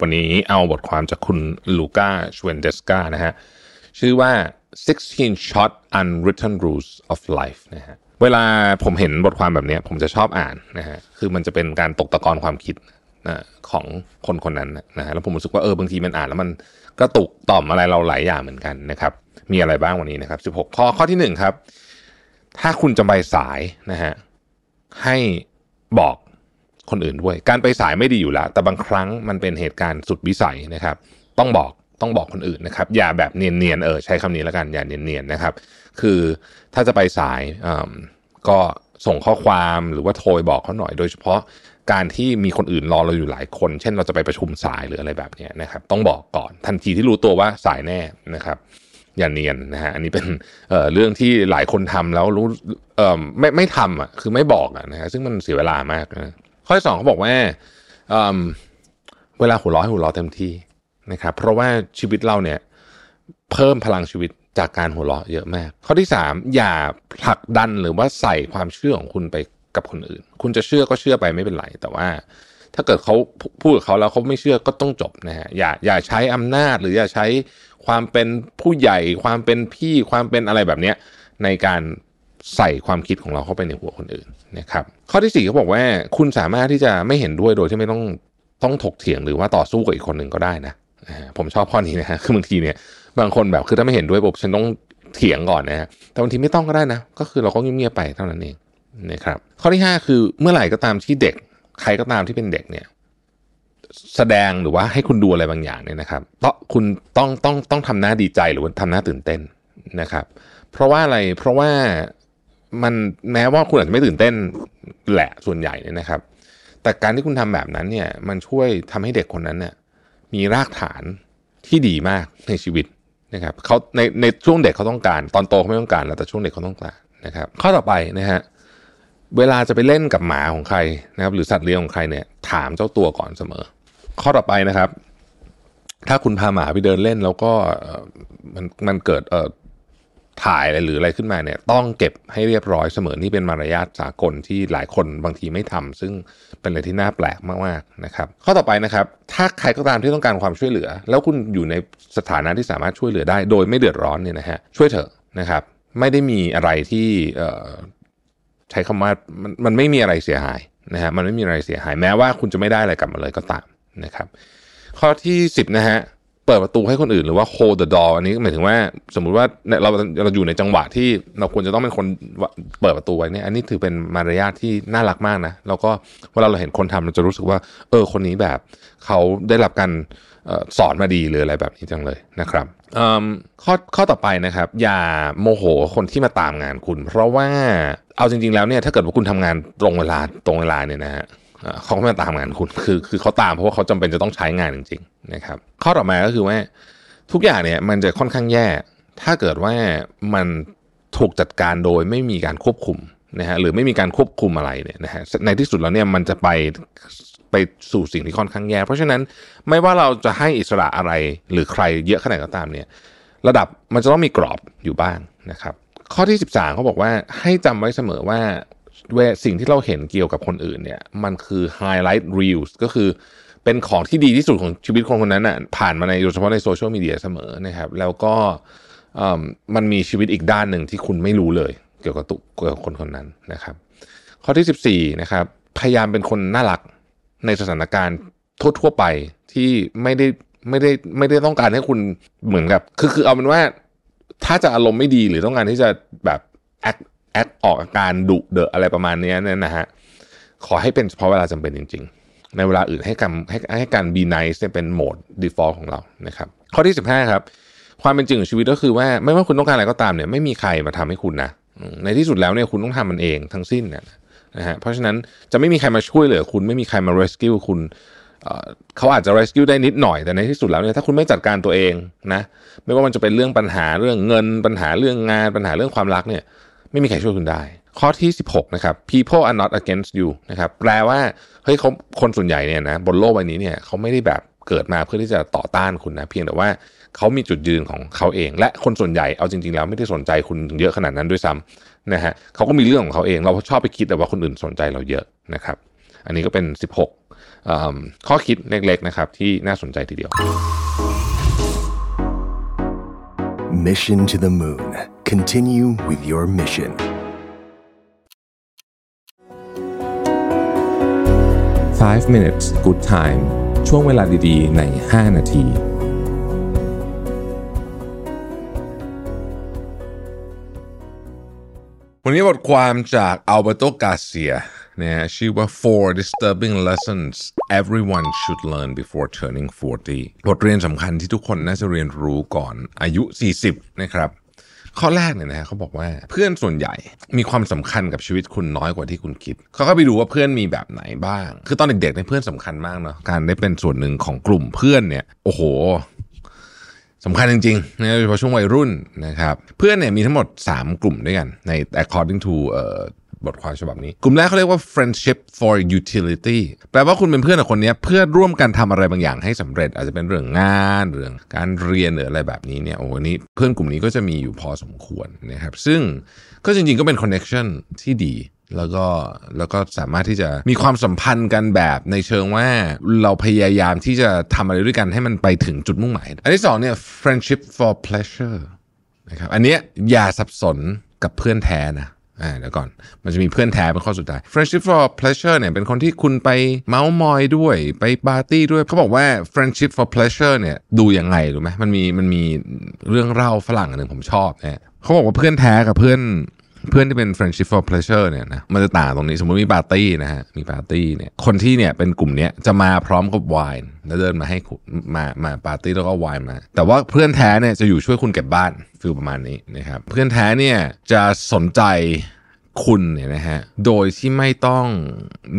วันนี้เอาบทความจากคุณลูก้าชเวนเดสกานะฮะ ชื่อว่า 16 short unwritten rules of life นะฮะ เวลาผมเห็นบทความแบบนี้ผมจะชอบอ่านนะฮะคือมันจะเป็นการตกตะกอนความคิดนะของคนคนนั้นนะฮะแล้วผมรู้สึกว่าเออบางทีมันอ่านแล้วมันกระตุกต่อมอะไรเราหลายอย่างเหมือนกันนะครับ มีอะไรบ้างวันนี้นะครับ 16 ข้อข้อที่ 1 ครับ ถ้าคุณจะไปสายนะฮะให้บอกคนอื่นด้วย การไปสายไม่ดีอยู่แล้ว แต่บางครั้งมันเป็นเหตุการณ์สุดวิสัยนะครับ ต้องบอก ต้องบอกคนอื่นนะครับ อย่าแบบเนียนๆเออใช้คำนี้แล้วกันอย่าเนียนๆนะครับ คือถ้าจะไปสายก็ส่งข้อความหรือว่าโทรบอกเขาหน่อย โดยเฉพาะการที่มีคนอื่นรอเราอยู่หลายคน เช่นเราจะไปประชุมสายหรืออะไรแบบนี้นะครับ ต้องบอกก่อนทันทีที่รู้ตัวว่าสายแน่นะครับอย่าเนียนนะฮะอันนี้เป็นเอ่อเรื่องที่หลายคนทำแล้วรู้เอ่อไม่ไม่ทำอะคือไม่บอกอะนะฮะซึ่งมันเสียเวลามากนะข้อสองเขาบอกว่าเเวลาหัวราะให้หัวเราะเต็มที่ นะครับ เพราะว่าชีวิตเราเนี่ยเพิ่มพลังชีวิตจากการหัวเราะเยอะมาก ข้อที่สามอย่าผลักดันหรือว่าใส่ความเชื่อของคุณไปกับคนอื่น คุณจะเชื่อก็เชื่อไปไม่เป็นไร แต่ว่า ถ้าเกิดเขาพูดกับเขาแล้วเขาไม่เชื่อก็ต้องจบนะฮะอย่าอย่าใช้อำนาจหรืออย่าใช้ความเป็นผู้ใหญ่ ความเป็นพี่ความเป็นอะไรแบบเนี้ยในการใส่ความคิดของเราเข้าไปในหัวคนอื่นนะครับ ข้อที่สี่เขาบอกว่าคุณสามารถที่จะไม่เห็นด้วยโดยที่ไม่ต้องต้องถกเถียงหรือว่าต่อสู้กับอีกคนหนึ่งก็ได้นะ ผมชอบข้อนี้นะฮะคือบางทีเนี่ยบางคนแบบคือถ้าไม่เห็นด้วยปุ๊บฉันต้องเถียงก่อนนะฮะแต่บางทีไม่ต้องก็ได้นะ ก็คือเราก็เงียบๆไปเท่านั้นเองนะครับข้อที่ห้าคือเมื่อไหร่ก็ตามที่เด็ก ใครก็ตามที่เป็นเด็กเนี่ยแสดงหรือว่าให้คุณดูอะไรบางอย่างเนี่ยนะครับต้องคุณต้องต้องต้องทำหน้าดีใจหรือว่าทำหน้าตื่นเต้นนะครับ เพราะว่าอะไรเพราะว่ามันแม้ว่าคุณอาจจะไม่ตื่นเต้นแหละส่วนใหญ่เนี่ยนะครับ แต่การที่คุณทำแบบนั้นเนี่ยมันช่วยทำให้เด็กคนนั้นเนี่ย มีรากฐานที่ดีมากในชีวิตนะครับเขาในในช่วงเด็กเขาต้องการ ตอนโตเขาไม่ต้องการแล้วแต่ช่วงเด็กเขาต้องการนะครับข้อต่อไปนะฮะเวลาจะไปเล่นกับหมาของใครนะครับหรือสัตว์เลี้ยงของใครเนี่ยถามเจ้าตัวก่อนเสมอ ข้อต่อไปนะครับ ถ้าคุณพาหมาไปเดินเล่นแล้วก็มันมันเกิดเอ่อถ่ายอะไรหรืออะไรขึ้นมาเนี่ย ต้องเก็บให้เรียบร้อยเสมอนี่เป็นมารยาทสากลที่หลายคนบางทีไม่ทำซึ่ง เป็นอะไรที่น่าแปลกมากๆนะครับ ข้อต่อไปนะครับ ถ้าใครก็ตามที่ต้องการความช่วยเหลือ แล้วคุณอยู่ในสถานะที่สามารถช่วยเหลือได้ โดยไม่เดือดร้อนเนี่ยนะฮะช่วยเถอะนะครับ ไม่ได้มีอะไรที่ใช้คำว่ามันมันไม่มีอะไรเสียหายนะฮะมันไม่มีอะไรเสียหาย แม้ว่าคุณจะไม่ได้อะไรกลับมาเลยก็ตามนะครับ ข้อที่ 10 นะฮะ เปิดประตูให้คนอื่นหรือว่า hold the door อันนี้หมายถึงว่า สมมุติว่าเราเราอยู่ในจังหวะที่เราควรจะต้องเป็นคนเปิดประตูไว้เนี่ยอันนี้ถือเป็นมารยาทที่น่ารักมากนะแล้วก็เวลาเราเห็นคนทำเราจะรู้สึกว่า เออคนนี้แบบเขาได้รับการสอนมาดีหรืออะไรแบบนี้จังเลยนะครับข้อข้อต่อไปนะครับ อย่าโมโหคนที่มาตามงานคุณ เพราะว่าเอาจริง ๆแล้วเนี่ยถ้าเกิดว่าคุณทำงานตรงเวลาตรงเวลาเนี่ยนะฮะ เขาไม่มาตามงานคุณคือคือเขาตามเพราะว่าเขาจำเป็นจะต้องใช้งานจริงๆนะครับข้อต่อมาก็คือว่าทุกอย่างเนี่ยมันจะค่อนข้างแย่ ถ้าเกิดว่ามันถูกจัดการโดยไม่มีการควบคุมนะฮะหรือไม่มีการควบคุมอะไรเนี่ยนะฮะในที่สุดแล้วเนี่ยมันจะไปไปสู่สิ่งที่ค่อนข้างแย่ เพราะฉะนั้นไม่ว่าเราจะให้อิสระอะไรหรือใครเยอะขนาดก็ตามเนี่ยระดับมันจะต้องมีกรอบอยู่บ้างนะครับ ข้อที่ 13เขาบอกว่าให้จำไว้เสมอว่า เวสิ่งที่เราเห็นเกี่ยวกับคนอื่นเนี่ย มันคือ highlight reels ก็คือเป็นของที่ดีที่สุดของชีวิตคนคนนั้นอะผ่านมาในโดยเฉพาะในโซเชียลมีเดียเสมอนะครับ แล้วก็มันมีชีวิตอีกด้านหนึ่งที่คุณไม่รู้เลย เกี่ยวกับตุเกี่ยวกับคนคนนั้นนะครับ ข้อที่ 14นะครับพยายามเป็นคนน่ารักในสถานการณ์ทั่วๆไปที่ไม่ได้ไม่ได้ไม่ได้ต้องการให้คุณเหมือนกับ คือคือเอาเป็นว่าถ้าจะอารมณ์ไม่ดีหรือต้องการที่จะแบบแอค แอคออกอาการดุเดอะอะไรประมาณนี้เนี่ยนะฮะขอให้เป็นเฉพาะเวลาจำเป็นจริง ๆ ในเวลาอื่นให้การให้ให้การ be nice เป็นโหมด default ของเรานะครับข้อที่ 15 ครับ ความเป็นจริงของชีวิตก็คือว่าไม่ว่าคุณต้องการอะไรก็ตามเนี่ยไม่มีใครมาทำให้คุณนะในที่สุดแล้วเนี่ยคุณต้องทำมันเองทั้งสิ้นนะนะฮะเพราะฉะนั้นจะไม่มีใครมาช่วยเหลือคุณไม่มีใครมา rescue คุณเขาอาจจะ rescue ได้นิดหน่อยแต่ในที่สุดแล้วเนี่ยถ้าคุณไม่จัดการตัวเองนะไม่ว่ามันจะเป็นเรื่องปัญหาเรื่องเงินปัญหาเรื่องงานปัญหาเรื่องความรักเนี่ย ไม่มีใครช่วยคุณได้ ข้อที่ 16 นะครับ people are not against you นะครับ แปลว่า เฮ้ยเขาคนส่วนใหญ่เนี่ยนะบนโลกใบนี้เนี่ยเขาไม่ได้แบบเกิดมาเพื่อที่จะต่อต้านคุณนะ เพียงแต่ว่าเขามีจุดยืนของเขาเอง และคนส่วนใหญ่เอาจริง ๆ แล้วไม่ได้สนใจคุณเยอะขนาดนั้นด้วยซ้ำนะฮะเขาก็มีเรื่องของเขาเอง เราชอบไปคิดแต่ว่าคนอื่นสนใจเราเยอะนะครับ อันนี้ก็เป็น 16ข้อคิดเล็กๆนะครับที่น่าสนใจทีเดียว Mission to the Moon Continue with your mission 5 minutes good time ช่วงเวลาดีๆ ใน 5 นาทีวันนี้บทความจากอัลเบโตกาเซีย นะฮะชื่อว่า four disturbing lessons everyone should learn before turning 40 บทเรียนสำคัญที่ทุกคนน่าจะเรียนรู้ก่อนอายุ 40 นะครับ ข้อแรกเนี่ยนะฮะเขาบอกว่าเพื่อนส่วนใหญ่มีความสำคัญกับชีวิตคุณน้อยกว่าที่คุณคิด เขาก็ไปดูว่าเพื่อนมีแบบไหนบ้าง คือตอนเด็กๆเนี่ยเพื่อนสำคัญมากเนาะการได้เป็นส่วนหนึ่งของกลุ่มเพื่อนเนี่ยโอ้โหสำคัญจริงๆนะโดยเฉพาะช่วงวัยรุ่นนะครับ เพื่อนเนี่ยมีทั้งหมด 3 กลุ่มด้วยกันใน according to เอ่อ บทความฉบับนี้ กลุ่มแรกเขาเรียกว่า friendship for utility แปลว่าคุณเป็นเพื่อนกับคนนี้เพื่อร่วมกันทำอะไรบางอย่างให้สำเร็จ อาจจะเป็นเรื่องงานเรื่องการเรียนหรืออะไรแบบนี้เนี่ยโอ้นี้เพื่อนกลุ่มนี้ก็จะมีอยู่พอสมควรนะครับซึ่งก็จริงๆก็เป็น connection ที่ดีแล้วก็แล้วก็สามารถที่จะมีความสัมพันธ์กันแบบในเชิงว่าเราพยายามที่จะทำอะไรด้วยกันให้มันไปถึงจุดมุ่งหมาย อันที่สองเนี่ย friendship for pleasure นะครับอันนี้อย่าสับสนกับเพื่อนแท้นะ อ่าเดี๋ยวก่อน มันจะมีเพื่อนแท้เป็นข้อสุดท้าย friendship for pleasure เนี่ยเป็นคนที่คุณไปเมาส์มอยด้วยไปปาร์ตี้ด้วยเขาบอกว่า friendship for pleasure เนี่ยดูยังไงรู้ไหมมันมีมันมีเรื่องเล่าฝรั่งอันหนึ่งผมชอบเนี่ยเขาบอกว่าเพื่อนแท้กับเพื่อน เพื่อนที่เป็น friendship for pleasure เนี่ยนะมันจะต่างตรงนี้สมมติมีปาร์ตี้นะฮะมีปาร์ตี้เนี่ยคนที่เนี่ยเป็นกลุ่มเนี้ยจะมาพร้อมกับไวน์แล้วเดินมาให้มามาปาร์ตี้แล้วก็ไวน์มา แต่ว่าเพื่อนแท้เนี่ยจะอยู่ช่วยคุณเก็บบ้าน feel ประมาณนี้นะครับเพื่อนแท้เนี่ยจะสนใจ คุณเนี่ยนะฮะโดยที่ไม่ต้อง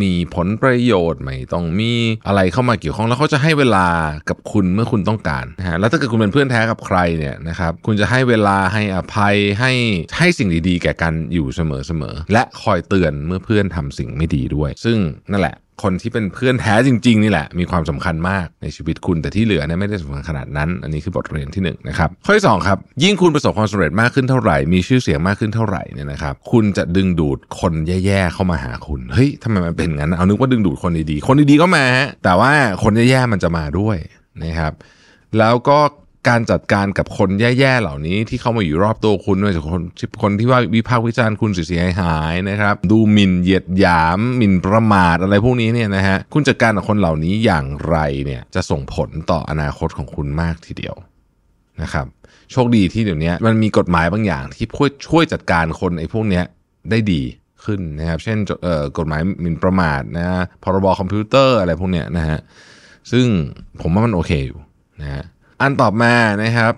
มีผลประโยชน์ไม่ต้องมีอะไรเข้ามาเกี่ยวข้องแล้วเขาจะให้เวลากับคุณเมื่อคุณต้องการนะฮะแล้วถ้าเกิดคุณเป็นเพื่อนแท้กับใครเนี่ยนะครับคุณจะให้เวลาให้อภัยให้ให้สิ่งดีๆ แก่กันอยู่เสมอๆและคอยเตือนเมื่อเพื่อนทำสิ่งไม่ดีด้วย ซึ่งนั่นแหละ คนที่เป็นเพื่อนแท้จริง ๆ นี่แหละ มีความสำคัญมากในชีวิตคุณแต่ที่เหลือเนี่ยไม่ได้สำคัญขนาดนั้น อันนี้คือบทเรียนที่หนึ่งนะครับข้อที่สองครับ ยิ่งคุณประสบความสำเร็จมากขึ้นเท่าไหร่ มีชื่อเสียงมากขึ้นเท่าไหร่เนี่ยนะครับ คุณจะดึงดูดคนแย่ๆเข้ามาหาคุณเฮ้ยทำไมมันเป็นงั้นเอานึกว่าดึงดูดคนดีๆคนดีๆก็มาฮะแต่ว่าคนแย่ๆมันจะมาด้วยนะครับ แล้วก็ การจัดการกับคนแย่ๆเหล่านี้ที่เข้ามาอยู่รอบตัวคุณไม่ว่าจะคนคนที่ว่าวิพากษ์วิจารณ์คุณเสียหายนะครับ ดูหมิ่นเหยียดหยามหมิ่นประมาทอะไรพวกนี้เนี่ยนะฮะคุณจัดการกับคนเหล่านี้อย่างไรเนี่ยจะส่งผลต่ออนาคตของคุณมากทีเดียวนะครับโชคดีที่เดี๋ยวนี้มันมีกฎหมายบางอย่างที่ช่วยช่วยจัดการคนไอ้พวกเนี้ยได้ดีขึ้นนะครับ เช่นเอ่อกฎหมายหมิ่นประมาทนะพรบคอมพิวเตอร์อะไรพวกเนี้ยนะฮะซึ่งผมว่ามันโอเคอยู่นะฮะ อันต่อมานะครับ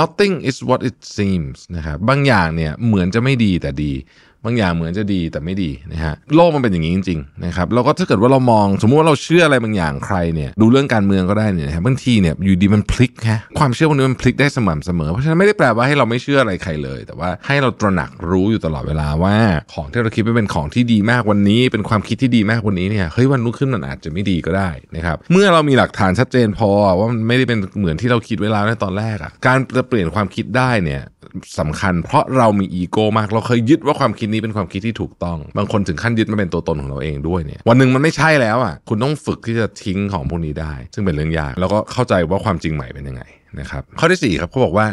nothing is what it seems นะครับบางอย่างเนี่ยเหมือนจะไม่ดีแต่ดี บางอย่างเหมือนจะดีแต่ไม่ดีนะฮะโลกมันเป็นอย่างนี้จริงๆนะครับแล้วก็ถ้าเกิดว่าเรามอง สมมุติว่าเราเชื่ออะไรบางอย่างใครเนี่ยดูเรื่องการเมืองก็ได้เนี่ยนะฮะบางทีเนี่ยอยู่ดีมันพลิกฮะความเชื่อพวกนี้มันพลิกได้สม่ำเสมอ เพราะฉะนั้นไม่ได้แปลว่าให้เราไม่เชื่ออะไรใครเลย แต่ว่าให้เราตระหนักรู้อยู่ตลอดเวลาว่าของที่เราคิดว่าเป็นของที่ดีมากวันนี้ เป็นความคิดที่ดีมากวันนี้เนี่ยเฮ้ยวันรุ่งขึ้นมันอาจจะไม่ดีก็ได้นะครับเมื่อเรามีหลักฐานชัดเจนพอว่ามันไม่ได้เป็นเหมือนที่เราคิดไว้แล้วในตอนแรกอะการจะเปลี่ยนความคิดได้เนี่ยสำคัญ เพราะเรามีอีโก้มาก เราเคยยึดว่าความคิดนี้เป็นความคิดที่ถูกต้อง บางคนถึงขั้นยึดมาเป็นตัวตนของเราเองด้วยเนี่ยวันหนึ่งมันไม่ใช่แล้วอะคุณต้องฝึกที่จะทิ้งของพวกนี้ได้ ซึ่งเป็นเรื่องยากแล้วก็เข้าใจว่าความจริงใหม่เป็นยังไงนะครับข้อที่สี่ครับเขาบอกว่า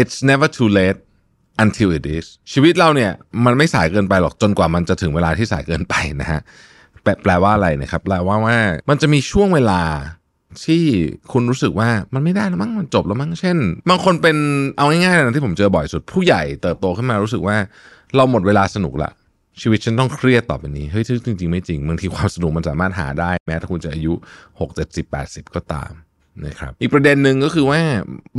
it's never too late until it is ชีวิตเราเนี่ยมันไม่สายเกินไปหรอกจนกว่ามันจะถึงเวลาที่สายเกินไปนะฮะแปลว่าอะไรนะครับแปลว่าว่ามันจะมีช่วงเวลา ที่คุณรู้สึกว่ามันไม่ได้แล้วมั้งมันจบแล้วมั้งเช่นบางคนเป็นเอาง่ายๆนะที่ผมเจอบ่อยสุด ผู้ใหญ่เติบโตขึ้นมารู้สึกว่า เราหมดเวลาสนุกละชีวิตฉันต้องเครียดต่อไปนี้เฮ้ยจริง ๆ ไม่จริงบางทีความสนุกมันสามารถหาได้ แม้ถ้าคุณจะอายุ6 7 0 80 ก็ตามนะครับอีกประเด็นหนึ่งก็คือว่า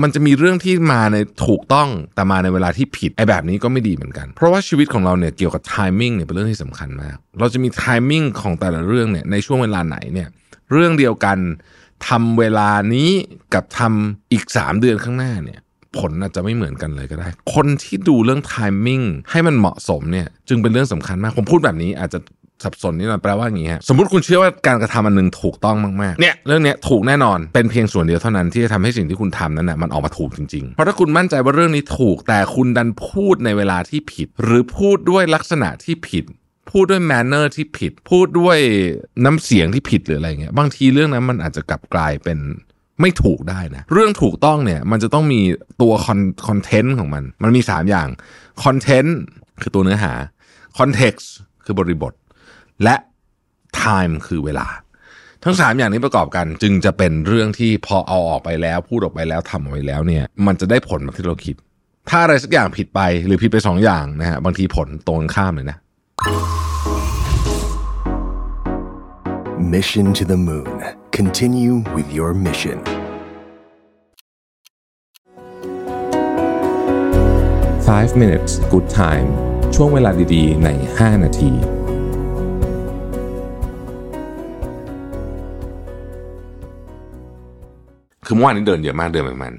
มันจะมีเรื่องที่มาในถูกต้องแต่มาในเวลาที่ผิดไอ้แบบนี้ก็ไม่ดีเหมือนกัน เพราะว่าชีวิตของเราเนี่ยเกี่ยวกับ timing เนี่ยเป็นเรื่องที่สำคัญมาก เราจะมี timing ของแต่ละเรื่องเนี่ยในช่วงเวลาไหนเนี่ยเรื่องเดียวกัน ทำเวลานี้กับทำอีก 3 เดือนข้างหน้าเนี่ยผลอาจจะไม่เหมือนกันเลยก็ได้ คนที่ดูเรื่อง timing ให้มันเหมาะสมเนี่ยจึงเป็นเรื่องสำคัญมาก ผมพูดแบบนี้อาจจะสับสนนิดหน่อยแปลว่าอย่างนี้ฮะสมมติคุณเชื่อว่าการกระทำอันหนึ่งถูกต้องมากๆเนี่ยเรื่องเนี้ยถูกแน่นอนเป็นเพียงส่วนเดียวเท่านั้นที่จะทำให้สิ่งที่คุณทำนั้นน่ะมันออกมาถูกจริงๆ เพราะถ้าคุณมั่นใจว่าเรื่องนี้ถูกแต่คุณดันพูดในเวลาที่ผิด หรือพูดด้วยลักษณะที่ผิด พูดด้วย manner ที่ผิด พูดด้วยน้ำเสียงที่ผิดหรืออะไรเงี้ยบางทีเรื่องนั้นมันอาจจะกลับกลายเป็นไม่ถูกได้นะเรื่องถูกต้องเนี่ยมันจะต้องมีตัว content ของมัน มันมี 3 อย่าง content คือตัวเนื้อหา context คือบริบท และ time คือเวลา ทั้ง 3 อย่างนี้ประกอบกันจึงจะเป็นเรื่องที่พอเอาออกไปแล้ว พูดออกไปแล้วทำออกไปแล้วเนี่ยมันจะได้ผลแบบที่เราคิด ถ้าอะไรสักอย่างผิดไปหรือผิดไป 2 อย่างนะฮะบางทีผลตรงข้ามเลยนะ Mission to the Moon. Continue with your mission. Five minutes good time ช่วงเวลาดีๆ ใน 5 นาที คือเมื่อวานนี้เดินเยอะมาก เดินประมาณ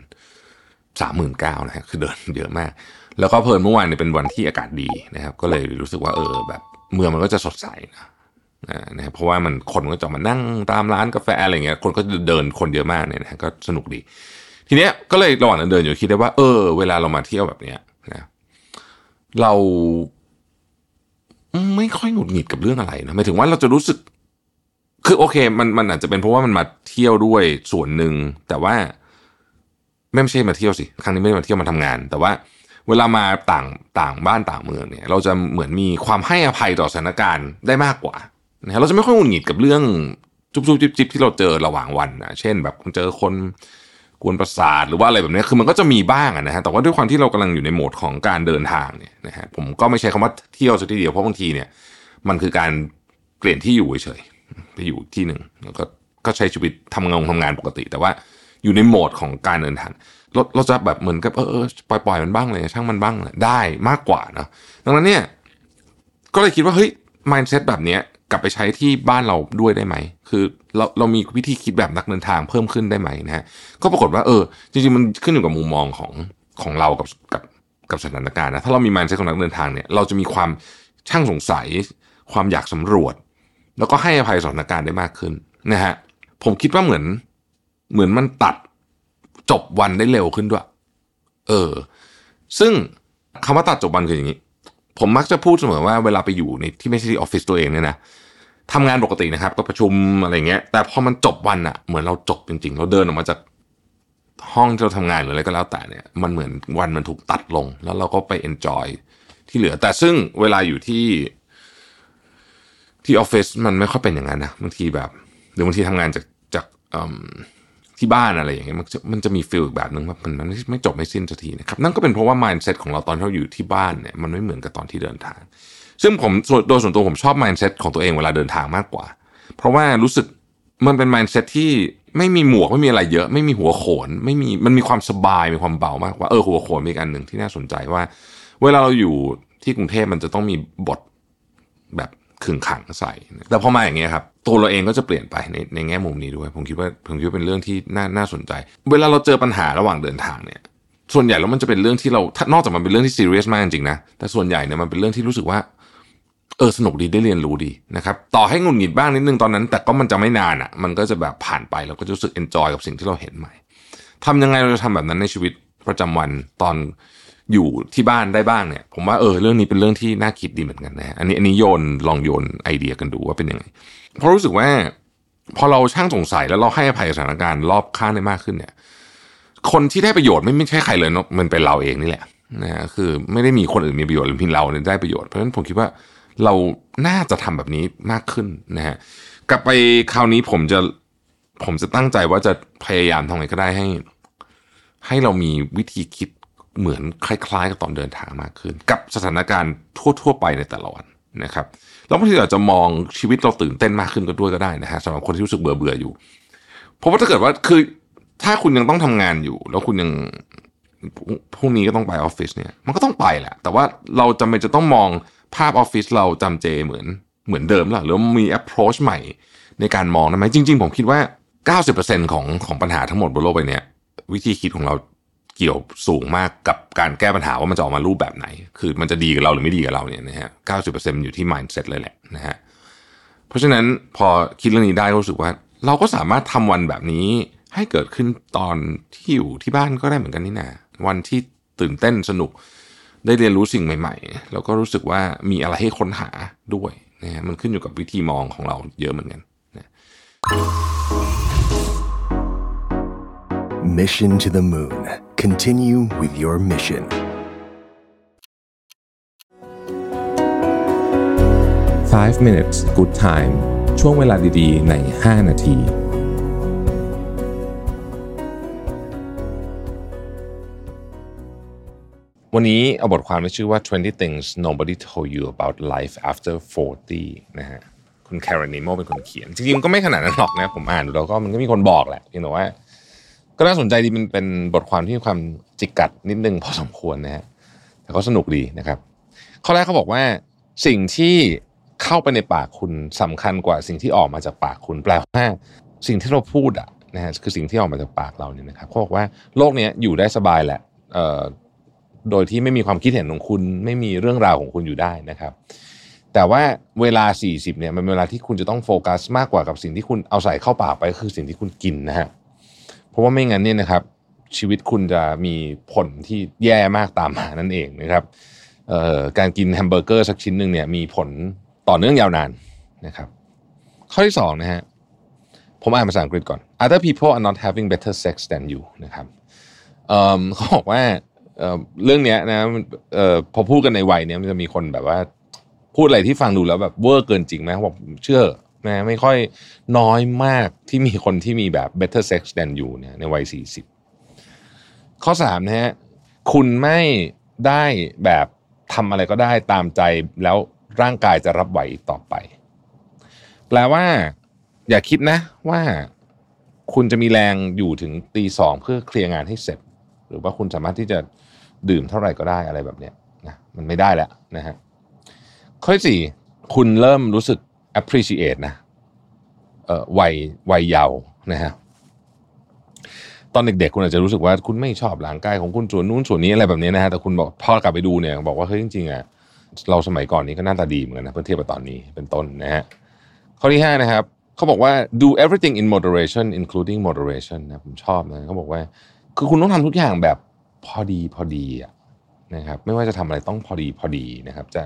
สามหมื่นเก้านะฮะคือเดินเยอะมาก แล้วก็เพลินเมื่อวานเนี่ยเป็นวันที่อากาศดีนะครับ ก็เลยรู้สึกว่าเออแบบเมืองมันก็จะสดใสนะ นะเพราะว่ามันคนก็จะมานั่งตามร้านกาแฟอะไรเงี้ยคนก็จะเดินคนเยอะมากเนี่ยนะก็สนุกดี ทีเนี้ยก็เลยระหว่างเดินอยู่คิดได้ว่าเออเวลาเรามาเที่ยวแบบเนี้ยนะเราไม่ค่อยหงุดหงิดกับเรื่องอะไรนะหมายถึงว่าเราจะรู้สึก คือโอเค มันมันอาจจะเป็นเพราะว่ามันมาเที่ยวด้วยส่วนหนึ่งแต่ว่าไม่ใช่มาเที่ยวสิครั้งนี้ไม่ได้มาเที่ยวมาทำงาน แต่ว่าเวลามาต่างต่างบ้านต่างเมืองเนี่ย เราจะเหมือนมีความให้อภัยต่อสถานการณ์ได้มากกว่า นะเราจะไม่ค่อยหงุดหงิดกับเรื่องจุบจุบจิบจิบที่เราเจอระหว่างวันนะเช่น แบบเจอคนกวนประสาทหรือว่าอะไรแบบนี้คือมันก็จะมีบ้างนะฮะแต่ว่าด้วยความที่เรากำลังอยู่ในโหมดของการเดินทางเนี่ยนะฮะผมก็ไม่ใช่คำว่าเที่ยวสักทีเดียวเพราะบางทีเนี่ย มันคือการเปลี่ยนที่อยู่เฉยไปอยู่ที่หนึ่งแล้วก็ก็ใช้ชีวิตทำงานทำงานปกติ แต่ว่าอยู่ในโหมดของการเดินทางเราเราจะแบบเหมือนกับเออปล่อยปล่อยมันบ้างเลยช่างมันบ้างเลยได้มากกว่าเนาะดังนั้นเนี่ย ก็เลยคิดว่าเฮ้ย mindset แบบเนี้ย กลับไปใช้ที่บ้านเราด้วยได้ไหม คือเราเรามีวิธีคิดแบบนักเดินทางเพิ่มขึ้นได้ไหมนะฮะ ก็ปรากฏว่าเออ จริงๆ มันขึ้นอยู่กับมุมมองของของเรากับกับกับสถานการณ์นะ ถ้าเรามี mindset ของนักเดินทางเนี่ย เราจะมีความช่างสงสัย ความอยากสำรวจ แล้วก็ให้อภัยสถานการณ์ได้มากขึ้นนะฮะ ผมคิดว่าเหมือนเหมือนมันตัดจบวันได้เร็วขึ้นด้วย เออ ซึ่งคำว่าตัดจบวันคืออย่างนี้ผมมักจะพูดเสมอว่าเวลาไปอยู่ในที่ไม่ใช่ที่ออฟฟิศตัวเองเนี่ยนะ ทำงานปกตินะครับ ก็ประชุมอะไรเงี้ย แต่พอมันจบวันอะเหมือนเราจบจริง ๆ เราเดินออกมาจากห้องที่เราทำงานหรืออะไรก็แล้วแต่เนี่ย มันเหมือนวันมันถูกตัดลง แล้วเราก็ไปเอนจอยที่เหลือ แต่ซึ่งเวลาอยู่ที่ที่ออฟฟิศมันไม่ค่อยเป็นอย่างนั้นนะบางทีแบบ หรือบางทีทำงานจากจากที่บ้านอะไรอย่างเงี้ยมันจะมันจะมีฟีลอีกแบบหนึ่งว่ามันมันไม่จบไม่สิ้นสักทีนะครับนั่นก็เป็นเพราะว่า mindset ของเราตอนที่เราอยู่ที่บ้านเนี่ยมันไม่เหมือนกับตอนที่เดินทาง ซึ่งผมโดยส่วนตัวผมชอบ mindset ของตัวเองเวลาเดินทางมากกว่า เพราะว่ารู้สึกมันเป็น mindset ที่ไม่มีหมวกไม่มีอะไรเยอะ ไม่มีหัวโขนไม่มีมันมีความสบายมีความเบามากกว่าเออหัวโขนมีอันหนึ่งที่น่าสนใจว่า เวลาเราอยู่ที่กรุงเทพมันจะต้องมีบทแบบขึงขังใส่ แต่พอมาอย่างเงี้ยครับตัวเราเองก็จะเปลี่ยนไปในในแง่มุมนี้ด้วย ผมคิดว่าผมคิดว่าเป็นเรื่องที่น่าน่าสนใจ เวลาเราเจอปัญหาระหว่างเดินทางเนี่ย ส่วนใหญ่แล้วมันจะเป็นเรื่องที่เรานอกจากมันเป็นเรื่องที่ซีเรียสมากจริงๆนะแต่ส่วนใหญ่เนี่ยมันเป็นเรื่องที่รู้สึกว่า เออสนุกดีได้เรียนรู้ดีนะครับต่อให้งุนหงิดบ้างนิดนึงตอนนั้น แต่ก็มันจะไม่นานอะ่ะ มันก็จะแบบผ่านไปเราก็จะรู้สึกเอนจอยกับสิ่งที่เราเห็นใหม่ทำยังไงเราจะทำแบบนั้นในชีวิตประจำวันตอนอยู่ที่บ้านได้บ้างเนี่ย ผมว่าเออเรื่องนี้เป็นเรื่องที่น่าคิดดีเหมือนกันนะอันนี้อันนี้โยนลองโยนไอเดียกันดูว่าเป็นยังไงเพราะรู้สึกว่า พอเราช่างสงสัยแล้วเราให้อภัยสถานการณ์รอบข้างได้มากขึ้นเนี่ย คนที่ได้ประโยชน์ไม่ไม่ใช่ใครเลยเนาะมันเป็นเราเองนี่แหละนะฮะคือไม่ได้มีคนอื่นมีประโยชน์หรือเพียงเราเนี่ยได้ประโยชน์เพราะฉะนั้นผมคิดว่า เราน่าจะทำแบบนี้มากขึ้นนะฮะกลับไปคราวนี้ผมจะผมจะตั้งใจว่าจะพยายามทำไงก็ได้ให้ ให้เรามีวิธีคิดเหมือนคล้ายๆ กับตอนเดินทางมากขึ้น กับสถานการณ์ทั่ว ๆ ไปในแต่ละวันนะครับแล้วบางทีอาจจะมองชีวิตเราตื่นเต้นมากขึ้นก็ด้วยก็ได้นะฮะสำหรับคนที่รู้สึกเบื่อเบื่ออยู่เพราะว่าถ้าเกิดว่าคือถ้าคุณยังต้องทำงานอยู่ แล้วคุณยังพรุ่งนี้ก็ต้องไปออฟฟิศเนี่ย มันก็ต้องไปแหละแต่ว่าเราจำเป็นจะต้องมอง ภาพออฟฟิศเราจำเจเหมือนเหมือนเดิมหรือหรือมี approach ใหม่ในการมองได้ไหมจริง ๆ ผมคิดว่า 90%ของของปัญหาทั้งหมดบนโลกใบนี้วิธีคิดของเราเกี่ยวสูงมากกับการแก้ปัญหาว่ามันจะออกมารูปแบบไหน คือมันจะดีกับเราหรือไม่ดีกับเราเนี่ยนะฮะเก้าสิบเปอร์เซ็นต์อยู่ที่ mindset เลยแหละนะฮะ เพราะฉะนั้นพอคิดเรื่องนี้ได้ก็รู้สึกว่า เราก็สามารถทำวันแบบนี้ให้เกิดขึ้นตอนที่อยู่ที่บ้านก็ได้เหมือนกันนี่นะวันที่ตื่นเต้นสนุก ได้เรียนรู้สิ่งใหม่ๆ แล้วก็รู้สึกว่ามีอะไรให้ค้นหาด้วยนะฮะมันขึ้นอยู่กับวิธีมองของเราเยอะเหมือนกันนะ Mission to the Moon. Continue with your mission. Five minutes good time ช่วงเวลาดีๆ ใน 5 นาที วันนี้เอาบทความที่ชื่อว่า 20 things nobody told you about life after 40 นะฮะ คุณแคร n นิโมเป็นคนเขียน จริงๆ ก็ไม่ขนาดนั้นหรอกนะ ผมอ่านดูแล้วก็มันก็มีคนบอกแหละเพียงแต่ว่า ก็น่าสนใจดีมันเป็นบทความที่มีความจิกกัดนิดนึงพอสมควรนะฮะ แต่ก็สนุกดีนะครับ ข้อแรกเขาบอกว่าสิ่งที่เข้าไปในปากคุณสำคัญกว่าสิ่งที่ออกมาจากปากคุณแปลว่าสิ่งที่เราพูดอะนะฮะคือสิ่งที่ออกมาจากปากเราเนี่ยนะครับเขาบอกว่าโลกนี้อยู่ได้สบายแหละเอ่อ โดยที่ไม่มีความคิดเห็นของคุณ ไม่มีเรื่องราวของคุณอยู่ได้นะครับ แต่ว่าเวลา 40เนี่ยมันเป็นเวลาที่คุณจะต้องโฟกัสมากกว่ากับสิ่งที่คุณเอาใส่เข้าปากไปคือสิ่งที่คุณกินนะฮะเพราะว่าไม่งั้นเนี่ยนะครับ ชีวิตคุณจะมีผลที่แย่มากตามมานั่นเองนะครับการกินแฮมเบอร์เกอร์สักชิ้นหนึ่งเนี่ยมีผลต่อเนื่องยาวนานนะครับ ข้อที่สองนะฮะผมอ่านภาษาอังกฤษก่อน other people are not having better sex than you นะครับเขาบอกว่า เรื่องนี้นะพอพูดกันในวัยนี้มันจะมีคนแบบว่า พูดอะไรที่ฟังดูแล้วแบบเวอร์เกินจริงไหมบอกเชื่อนะไม่ค่อยน้อยมากที่มีคนที่มีแบบ better sex than you เนี่ยในวัย40ข้อ3นะฮะคุณไม่ได้แบบทำอะไรก็ได้ตามใจแล้วร่างกายจะรับไหวต่อไป แปลว่า อย่าคิดนะว่าคุณจะมีแรงอยู่ถึงตีสองเพื่อเคลียร์งานให้เสร็จ หรือว่าคุณสามารถที่จะ ดื่มเท่าไหร่ก็ได้อะไรแบบเนี้ยนะมันไม่ได้แล้วนะฮะข้อที่สี่คุณเริ่มรู้สึก appreciate นะเอ่อวัยวัยเยาว์นะฮะตอนเด็กๆคุณอาจจะรู้สึกว่าคุณไม่ชอบร่างกายของคุณส่วนนู้นส่วนนี้อะไรแบบนี้นะฮะแต่คุณบอกพอกลับไปดูเนี่ยบอกว่าเฮ้ยจริงๆอะเราสมัยก่อนนี้ก็หน้าตาดีเหมือนกันนะเพื่อเทียบกับตอนนี้เป็นต้นนะฮะข้อที่ห้านะครับเขาบอกว่า do everything in moderation including moderation นะผมชอบนะเขาบอกว่า คือคุณต้องทำทุกอย่างแบบ พอดีพอดีอะนะครับไม่ว่าจะทำอะไรต้องพอดีพอดีนะครับ จะ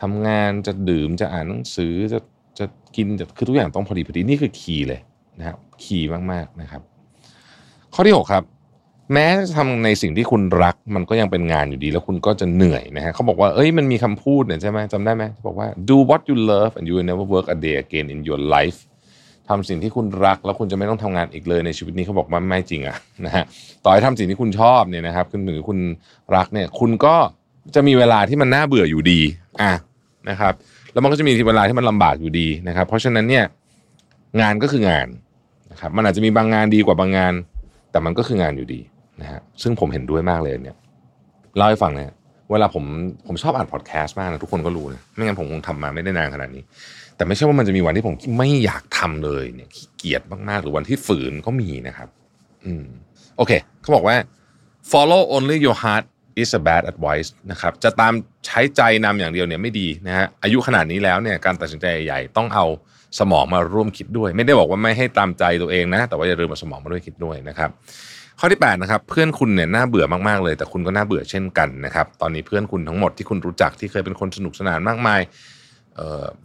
ทำงานจะดื่มจะอ่านหนังสือจะจะกินจะคือทุกอย่างต้องพอดีพอดีนี่คือคีย์เลยนะครับคีย์มากๆนะครับ ข้อที่6ครับ แม้จะทำในสิ่งที่คุณรัก มันก็ยังเป็นงานอยู่ดี แล้วคุณก็จะเหนื่อยนะฮะเขาบอกว่าเอ้ยมันมีคำพูดเนี่ยใช่ไหมจำได้ไหมบอกว่า do what you love and you will never work a day again in your life ทำสิ่งที่คุณรัก แล้วคุณจะไม่ต้องทำงานอีกเลยในชีวิตนี้เขาบอกว่าไม่จริงอะนะฮะต่อให้ทำสิ่งที่คุณชอบเนี่ยนะครับคุณหรือคุณรักเนี่ย คุณก็จะมีเวลาที่มันน่าเบื่ออยู่ดีอะนะครับ แล้วมันก็จะมีเวลาที่มันลำบากอยู่ดีนะครับ เพราะฉะนั้นเนี่ยงานก็คืองานนะครับมันอาจจะมีบางงานดีกว่าบางงาน แต่มันก็คืองานอยู่ดีนะฮะซึ่งผมเห็นด้วยมากเลยเนี่ยเล่าให้ฟังเนี่ยเวลาผมผมชอบอ่านพอดแคสต์มากนะทุกคนก็รู้นะไม่งั้นผมคงทำมาไม่ได้นานขนาดนี้ แต่ไม่ใช่ว่ามันจะมีวันที่ผมไม่อยากทำเลยเนี่ยขี้เกียจมากๆ หรือวันที่ฝืนก็มีนะครับ อืมโอเค เขาบอกว่า follow only your heart is a bad advice นะครับจะตามใช้ใจนำอย่างเดียวเนี่ยไม่ดีนะฮะอายุขนาดนี้แล้วเนี่ยการตัดสินใจใหญ่ต้องเอาสมองมาร่วมคิดด้วย ไม่ได้บอกว่าไม่ให้ตามใจตัวเองนะ แต่ว่าอย่าลืมเอาสมองมาด้วยคิดด้วยนะครับ ข้อที่8นะครับเพื่อนคุณเนี่ยน่าเบื่อมากๆเลย แต่คุณก็น่าเบื่อเช่นกันนะครับตอนนี้เพื่อนคุณทั้งหมดที่คุณรู้จักที่เคยเป็นคนสนุกสนานมากมาย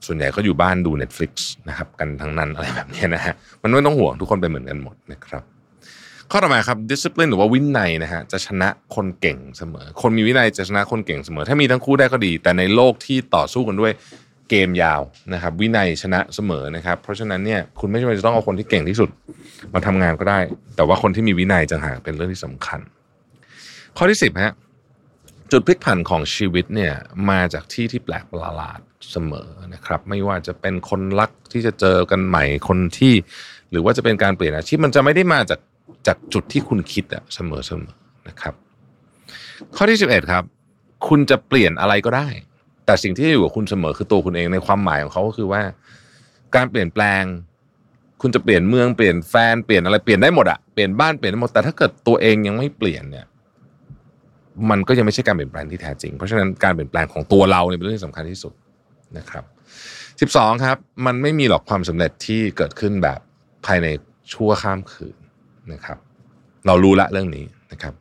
ส่วนใหญ่ก็อยู่บ้านดู Netflix นะครับกันทั้งนั้นอะไรแบบนี้นะฮะมันไม่ต้องห่วงทุกคนเป็นเหมือนกันหมดนะครับข้อต่อมาครับ discipline หรือว่าวินัยนะฮะจะชนะคนเก่งเสมอ คนมีวินัยจะชนะคนเก่งเสมอ ถ้ามีทั้งคู่ได้ก็ดี แต่ในโลกที่ต่อสู้กันด้วยเกมยาวนะครับ วินัยชนะเสมอนะครับ เพราะฉะนั้นเนี่ยคุณไม่จำเป็นจะต้องเอาคนที่เก่งที่สุดมาทำงานก็ได้ แต่ว่าคนที่มีวินัยจังหากเป็นเรื่องที่สำคัญ ข้อที่สิบฮะจุดพลิกผันของชีวิตเนี่ยมาจากที่ที่แปลกประหลาด เสมอนะครับ ไม่ว่าจะเป็นคนรักที่จะเจอกันใหม่คนที่ หรือว่าจะเป็นการเปลี่ยนอาชีพมันจะไม่ได้มาจากจากจุดที่คุณคิดอะเสมอเสมอนะครับ ข้อที่สิบเอ็ดครับ คุณจะเปลี่ยนอะไรก็ได้ แต่สิ่งที่อยู่กับคุณเสมอคือตัวคุณเองในความหมายของเขาก็คือว่า การเปลี่ยนแปลง คุณจะเปลี่ยนเมืองเปลี่ยนแฟนเปลี่ยนอะไรเปลี่ยนได้หมดอะเปลี่ยนบ้านเปลี่ยนได้หมดแต่ถ้าเกิดตัวเองยังไม่เปลี่ยนเนี่ยมันก็ยังไม่ใช่การเปลี่ยนแปลงที่แท้จริง เพราะฉะนั้นการเปลี่ยนแปลงของตัวเราเนี่ยเป็นเรื่องที่สำคัญที่สุด นะครับสิบสองครับ มันไม่มีหรอกความสำเร็จที่เกิดขึ้นแบบภายในชั่วข้ามคืนนะครับ เรารู้ละเรื่องนี้นะครับ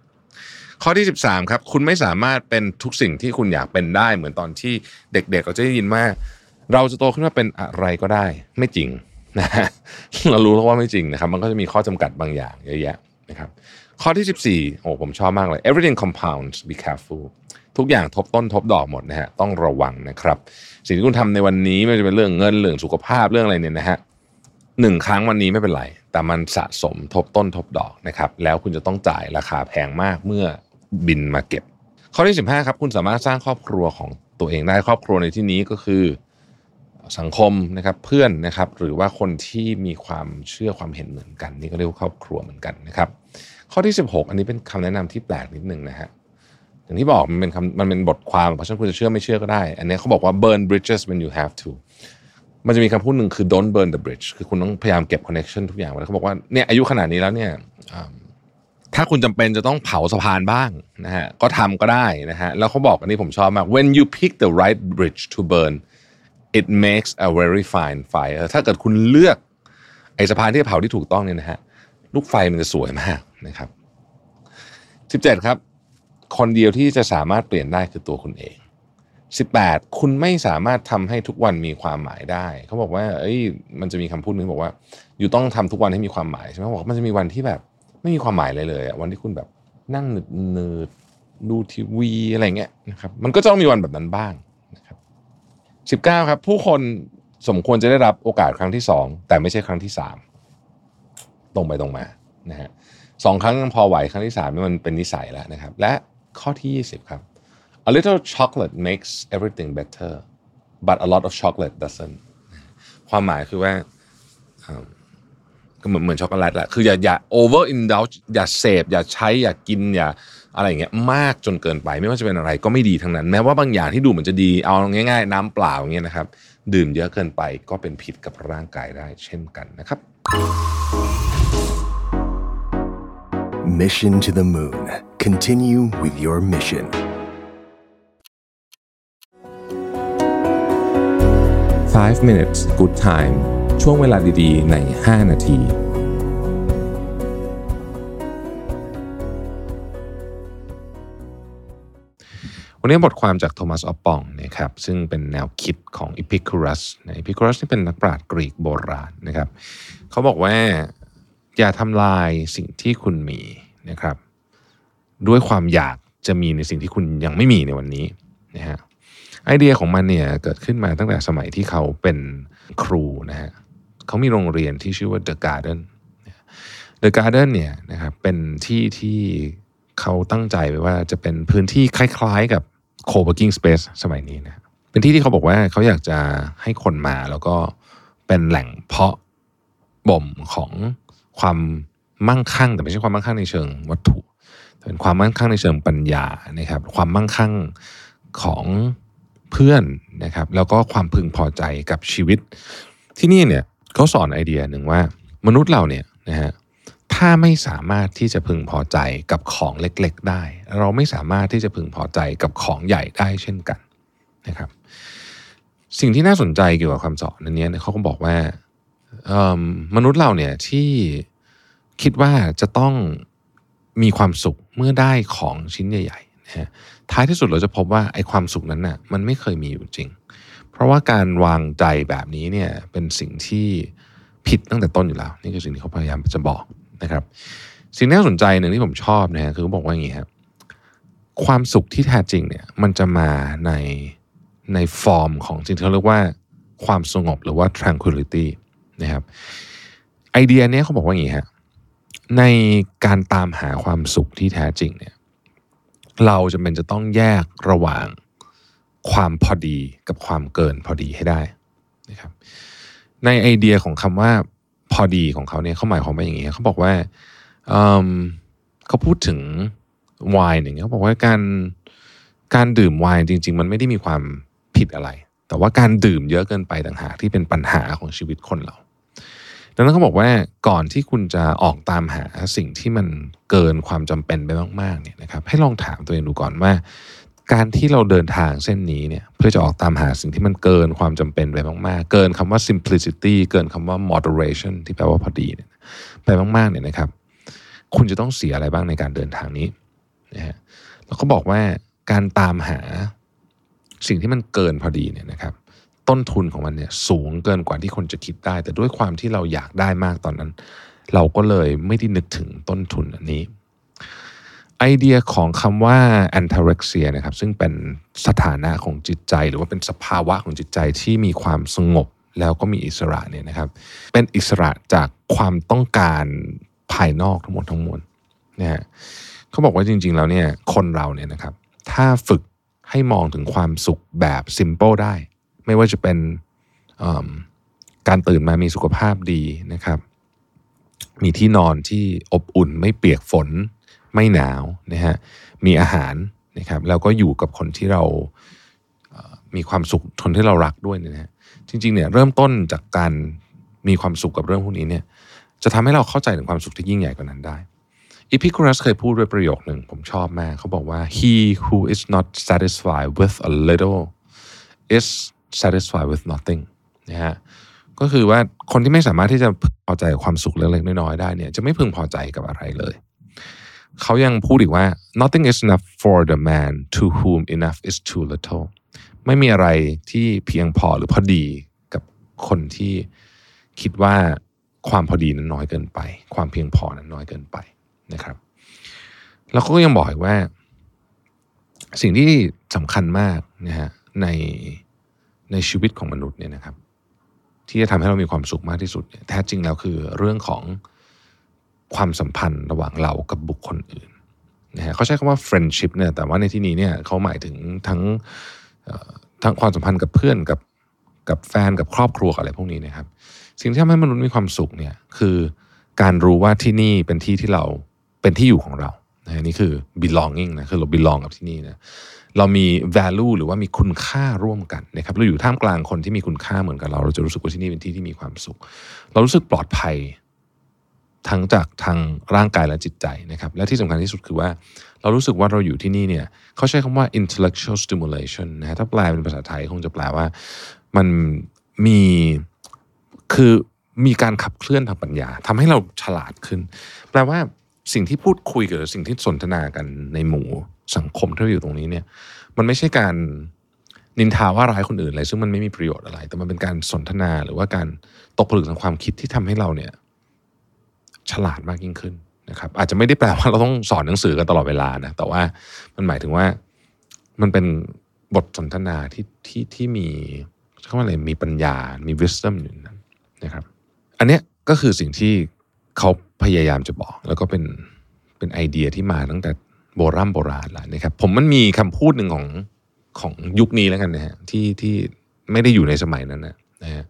ข้อที่ 13 ครับ คุณไม่สามารถเป็นทุกสิ่งที่คุณอยากเป็นได้ เหมือนตอนที่เด็กๆเราจะได้ยินว่า เราจะโตขึ้นมาเป็นอะไรก็ได้ ไม่จริงนะฮะเรารู้แล้วว่าไม่จริงนะครับ มันก็จะมีข้อจำกัดบางอย่างเยอะแยะนะครับ ข้อที่ 14โอ้ผมชอบมากเลย everything compounds be careful ทุกอย่างทบต้นทบดอกหมดนะฮะต้องระวังนะครับ สิ่งที่คุณทำในวันนี้ไม่ว่าจะเป็นเรื่องเงินเรื่องสุขภาพเรื่องอะไรเนี่ยนะฮะหนึ่งครั้งวันนี้ไม่เป็นไร แต่มันสะสมทบต้นทบดอกนะครับแล้วคุณจะต้องจ่ายราคาแพงมากเมื่อบินมาเก็บ ข้อที่ 15ครับคุณสามารถสร้างครอบครัวของตัวเองได้ครอบครัวในที่นี้ก็คือสังคมนะครับเพื่อนนะครับหรือว่าคนที่มีความเชื่อความเห็นเหมือนกัน นี่ก็เรียกว่าครอบครัวเหมือนกันนะครับ ข้อที่ 16 อันนี้เป็นคำแนะนำที่แปลกนิดนึงนะฮะ อย่างที่บอกมันเป็นคำมันเป็นบทความเพราะฉะนั้นคุณจะเชื่อไม่เชื่อก็ได้ อันนี้เขาบอกว่า burn bridges when you have to มันจะมีคำพูดหนึ่งคือ don't burn the bridge คือคุณต้องพยายามเก็บ connection ทุกอย่างไว้เขาบอกว่าเนี่ยอายุขนาดนี้แล้วเนี่ยถ้าคุณจำเป็นจะต้องเผาสะพานบ้างนะฮะก็ทำก็ได้นะฮะแล้วเขาบอกอันนี้ผมชอบมาก when you pick the right bridge to burn it makes a very fine fire ถ้าเกิดคุณเลือกไอ้สะพานที่เผาที่ถูกต้องเนี่ยนะฮะลูกไฟมันจะสวยมากนะครับ 17 ครับ คนเดียวที่จะสามารถเปลี่ยนได้คือตัวคุณเอง 18 คุณไม่สามารถทำให้ทุกวันมีความหมายได้ เขาบอกว่า เอ้ย มันจะมีคำพูดหนึงบอกว่า อยู่ต้องทำทุกวันให้มีความหมายใช่ไหมบอกมันจะมีวันที่แบบ ไม่มีความหมายเลยเลยวันที่คุณแบบนั่งเนืดดูทีวีอะไรเงี้ยนะครับ มันก็จะต้องมีวันแบบนั้นบ้างนะครับ 19 ครับ ผู้คนสมควรจะได้รับโอกาสครั้งที่สองแต่ไม่ใช่ครั้งที่สามตรงไปตรงมานะฮะสองครั้งยังพอไหวครั้งที่สามนี่มันเป็นนิสัยแล้วนะครับ และ ข้อที่ 20 ครับ a little chocolate makes everything better but a lot of chocolate doesn't ความหมายคือว่าก็เหมือนเหมือนช็อกโกแลตแหละคืออย่าอย่า over indulge อย่าเสพอย่าใช้อย่ากินอย่าอะไรอย่างเงี้ยมากจนเกินไป ไม่ว่าจะเป็นอะไรก็ไม่ดีทั้งนั้น แม้ว่าบางอย่างที่ดูเหมือนจะดีเอาง่าย ๆ น้ำเปล่าอย่างเงี้ยนะครับ ดื่มเยอะเกินไปก็เป็นพิษกับร่างกายได้เช่นกันนะครับ Mission to the Moon. Continue with your mission. 5 minutes good time ช่วงเวลาดีๆ ใน 5 นาที วันนี้บทความจากโทมัสออปปองนะครับ ซึ่งเป็นแนวคิดของอิพิคูรัสอิพิคูรัสนี่เป็นนักปราชญ์กรีกโบราณนะครับ เขาบอกว่าอย่าทำลายสิ่งที่คุณมี นะครับ ด้วยความอยากจะมีในสิ่งที่คุณยังไม่มีในวันนี้นะฮะไอเดียของมันเนี่ยเกิดขึ้นมาตั้งแต่สมัยที่เขาเป็นครูนะฮะเขามีโรงเรียนที่ชื่อว่า The Garden The Garden เนี่ยนะครับเป็นที่ที่เขาตั้งใจไว้ว่าจะเป็นพื้นที่คล้าย ๆ กับ co-working space สมัยนี้นะเป็นที่ที่เขาบอกว่าเขาอยากจะให้คนมาแล้วก็เป็นแหล่งเพาะบ่มของความ มั่งคั่ง แต่ไม่ใช่ความมั่งคั่งในเชิงวัตถุแต่เป็นความมั่งคั่งในเชิงปัญญานะครับ ความมั่งคั่งของเพื่อนนะครับ แล้วก็ความพึงพอใจกับชีวิต ที่นี่เนี่ยเขาสอนไอเดียหนึ่งว่ามนุษย์เราเนี่ยนะฮะถ้าไม่สามารถที่จะพึงพอใจกับของเล็กๆได้ เราไม่สามารถที่จะพึงพอใจกับของใหญ่ได้เช่นกันนะครับ สิ่งที่น่าสนใจเกี่ยวกับคำสอนอันเนี้ยเขาก็บอกว่ามนุษย์เราเนี่ยที่ คิดว่าจะต้องมีความสุขเมื่อได้ของชิ้นใหญ่ๆนะฮะท้ายที่สุดเราจะพบว่าไอ้ความสุขนั้นน่ะมันไม่เคยมีอยู่จริง เพราะว่าการวางใจแบบนี้เนี่ยเป็นสิ่งที่ผิดตั้งแต่ต้นอยู่แล้ว นี่คือสิ่งที่เขาพยายามจะบอกนะครับ สิ่งที่น่าสนใจหนึ่งที่ผมชอบนะฮะคือเขาบอกว่าอย่างนี้ครับความสุขที่แท้จริงเนี่ยมันจะมาในในฟอร์มของสิ่งที่เขาเรียกว่าความสงบหรือว่า tranquility นะครับไอเดียนี้เขาบอกว่าอย่างนี้ฮะ ในการตามหาความสุขที่แท้จริงเนี่ยเราจะเป็นจะต้องแยกระหว่างความพอดีกับความเกินพอดีให้ได้นะครับในไอเดียของคำว่าพอดีของเขาเนี่ยเขาหมายความว่าอย่างนี้เขาบอกว่าเเขาพูดถึงไวน์อย่างเงี้ยเขาบอกว่าการการดื่มไวน์จริง ๆ มันไม่ได้มีความผิดอะไร แต่ว่าการดื่มเยอะเกินไปต่างหากที่เป็นปัญหาของชีวิตคนเรา ดังนั้นเขาบอกว่าก่อนที่คุณจะออกตามหาสิ่งที่มันเกินความจำเป็นไปมากๆเนี่ยนะครับให้ลองถามตัวเองดูก่อนว่า การที่เราเดินทางเส้นนี้เนี่ยเพื่อจะออกตามหาสิ่งที่มันเกินความจำเป็นไปมากๆ เกินคำว่า simplicity เกินคำว่า moderation ที่แปลว่าพอดีเนี่ยไปมากๆเนี่ยนะครับ คุณจะต้องเสียอะไรบ้างในการเดินทางนี้นะฮะแล้วก็บอกว่าการตามหาสิ่งที่มันเกินพอดีเนี่ยนะครับ ต้นทุนของมันเนี่ยสูงเกินกว่าที่คนจะคิดได้ แต่ด้วยความที่เราอยากได้มากตอนนั้น เราก็เลยไม่ได้นึกถึงต้นทุนอันนี้ ไอเดียของคำว่า antarexia นะครับซึ่งเป็นสถานะของจิตใจ หรือว่าเป็นสภาวะของจิตใจที่มีความสงบแล้วก็มีอิสระเนี่ยนะครับ เป็นอิสระจากความต้องการภายนอกทั้งหมดทั้งมวลนะฮะเขาบอกว่าจริง ๆ แล้วเนี่ยคนเราเนี่ยนะครับ ถ้าฝึกให้มองถึงความสุขแบบ simple ได้ ไม่ว่าจะเป็นการตื่นมามีสุขภาพดีนะครับ มีที่นอนที่อบอุ่นไม่เปียกฝนไม่หนาวนะฮะมีอาหารนะครับแล้วก็อยู่กับคนที่เรามีความสุขคนที่เรารักด้วยนะฮะจริงๆเนี่ยเริ่มต้นจากการมีความสุขกับเรื่องพวกนี้เนี่ยจะทำให้เราเข้าใจถึงความสุขที่ยิ่งใหญ่กว่านั้นได้อีพิคูรัสเคยพูดด้วยประโยคหนึ่งผมชอบมากเขาบอกว่า he who is not satisfied with a little is satisfied with nothing นะฮะก็คือว่าคนที่ไม่สามารถที่จะพอใจกับความสุขเล็กๆน้อยๆได้เนี่ยจะไม่พึงพอใจกับอะไรเลย เขายังพูดอีกว่า nothing is enough for the man to whom enough is too little ไม่มีอะไรที่เพียงพอหรือพอดีกับคนที่คิดว่าความพอดีนั้นน้อยเกินไป ความเพียงพอนั้นน้อยเกินไปนะครับ แล้วเขาก็ยังบอกอีกว่า สิ่งที่สำคัญมากนะฮะใน ในชีวิตของมนุษย์เนี่ยนะครับ ที่จะทำให้เรามีความสุขมากที่สุด แท้จริงแล้วคือเรื่องของความสัมพันธ์ระหว่างเรากับบุคคลอื่นนะฮะเขาใช้คำว่า friendship เนี่ยแต่ว่าในที่นี้เนี่ยเขาหมายถึงทั้งทั้งความสัมพันธ์กับเพื่อนกับกับแฟนกับครอบครัวอะไรพวกนี้นะครับ สิ่งที่ทำให้มนุษย์มีความสุขเนี่ยคือการรู้ว่าที่นี่เป็นที่ที่เราเป็นที่อยู่ของเรานะนี่คือ belonging นะคือเรา belong กับที่นี่นะ เรามี value หรือว่ามีคุณค่าร่วมกันนะครับเราอยู่ท่ามกลางคนที่มีคุณค่าเหมือนกับเรา เราจะรู้สึกว่าที่นี่เป็นที่ที่มีความสุข เรารู้สึกปลอดภัยทั้งจากทางร่างกายและจิตใจนะครับ และที่สำคัญที่สุดคือว่า เรารู้สึกว่าเราอยู่ที่นี่เนี่ยเขาใช้คำว่า intellectual stimulation นะฮะถ้าแปลเป็นภาษาไทยคงจะแปลว่ามันมีคือมีการขับเคลื่อนทางปัญญาทำให้เราฉลาดขึ้น แปลว่าสิ่งที่พูดคุยกับสิ่งที่สนทนากันในหมู่ สังคมที่เราอยู่ตรงนี้เนี่ย มันไม่ใช่การนินทาว่าร้ายคนอื่นอะไรซึ่งมันไม่มีประโยชน์อะไร แต่มันเป็นการสนทนาหรือว่าการตกผลึกทางความคิดที่ทำให้เราเนี่ย ฉลาดมากยิ่งขึ้นนะครับ อาจจะไม่ได้แปลว่าเราต้องสอนหนังสือกันตลอดเวลานะแต่ว่ามันหมายถึงว่ามันเป็นบทสนทนาที่ที่ที่มีเขาว่าอะไรมีปัญญา มี wisdom อยู่นั้นนะครับ อันเนี้ยก็คือสิ่งที่เขาพยายามจะบอก แล้วก็เป็นเป็นไอเดียที่มาตั้งแต่ โบราณโบราณแล้วนะครับ ผมมันมีคำพูดหนึ่งของของยุคนี้แล้วกันนะฮะที่ที่ไม่ได้อยู่ในสมัยนั้นนะนะฮะ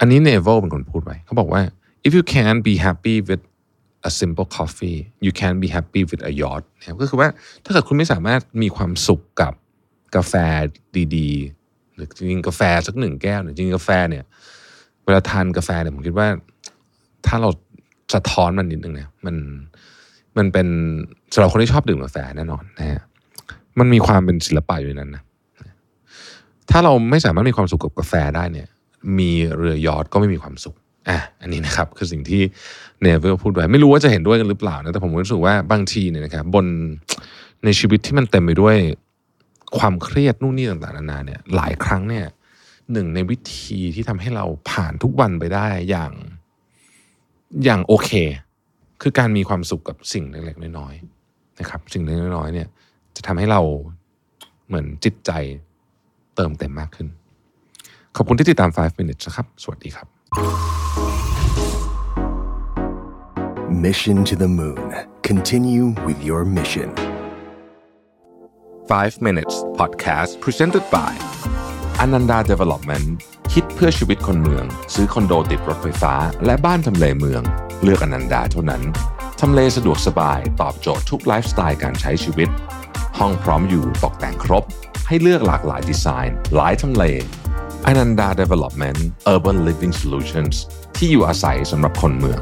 อันนี้เนเวลเป็นคนพูดไว้เขาบอกว่า if you can be happy with a simple coffee you can be happy with a yacht นะครับก็คือว่าถ้าเกิดคุณไม่สามารถมีความสุขกับกาแฟดีๆ หรือจริงกาแฟสักหนึ่งแก้วเนี่ยจริงกาแฟเนี่ยเวลาทานกาแฟเนี่ยผมคิดว่า ถ้าเราสะท้อนมันนิดนึงเนี่ยมัน มันเป็นสำหรับคนที่ชอบดื่มกาแฟแน่นอนนะฮะมันมีความเป็นศิลปะอยู่ในนั้นนะถ้าเราไม่สามารถมีความสุขกับกาแฟได้เนี่ย มีเรือยอทก็ไม่มีความสุขอะอันนี้นะครับคือสิ่งที่เนเวลพูดไว้ไม่รู้ว่าจะเห็นด้วยกันหรือเปล่านะแต่ผมรู้สึกว่าบางทีเนี่ยนะครับบนในชีวิตที่มันเต็มไปด้วยความเครียดนู่นนี่ต่างๆนานาเนี่ย หลายครั้งเนี่ยหนึ่งในวิธีที่ทำให้เราผ่านทุกวันไปได้อย่างอย่างโอเค คือการมีความสุขกับสิ่งเล็กๆน้อยๆนะครับ สิ่งเล็กๆน้อยๆเนี่ย จะทำให้เราเหมือนจิตใจเติมเต็มมากขึ้น ขอบคุณที่ติดตาม 5 minutes นะครับ สวัสดีครับ Mission to the Moon. Continue with your mission. 5 minutes podcast presented by Ananda Development คิดเพื่อชีวิตคนเมือง ซื้อคอนโดติดรถไฟฟ้า และบ้านทำเลเมือง เลือกอนันดาเท่านั้น ทำเลสะดวกสบายตอบโจทย์ทุกไลฟ์สไตล์การใช้ชีวิต ห้องพร้อมอยู่ตกแต่งครบ ให้เลือกหลากหลายดีไซน์ หลายทำเลอนันดา Development Urban Living Solutions ที่อยู่อาศัยสำหรับคนเมือง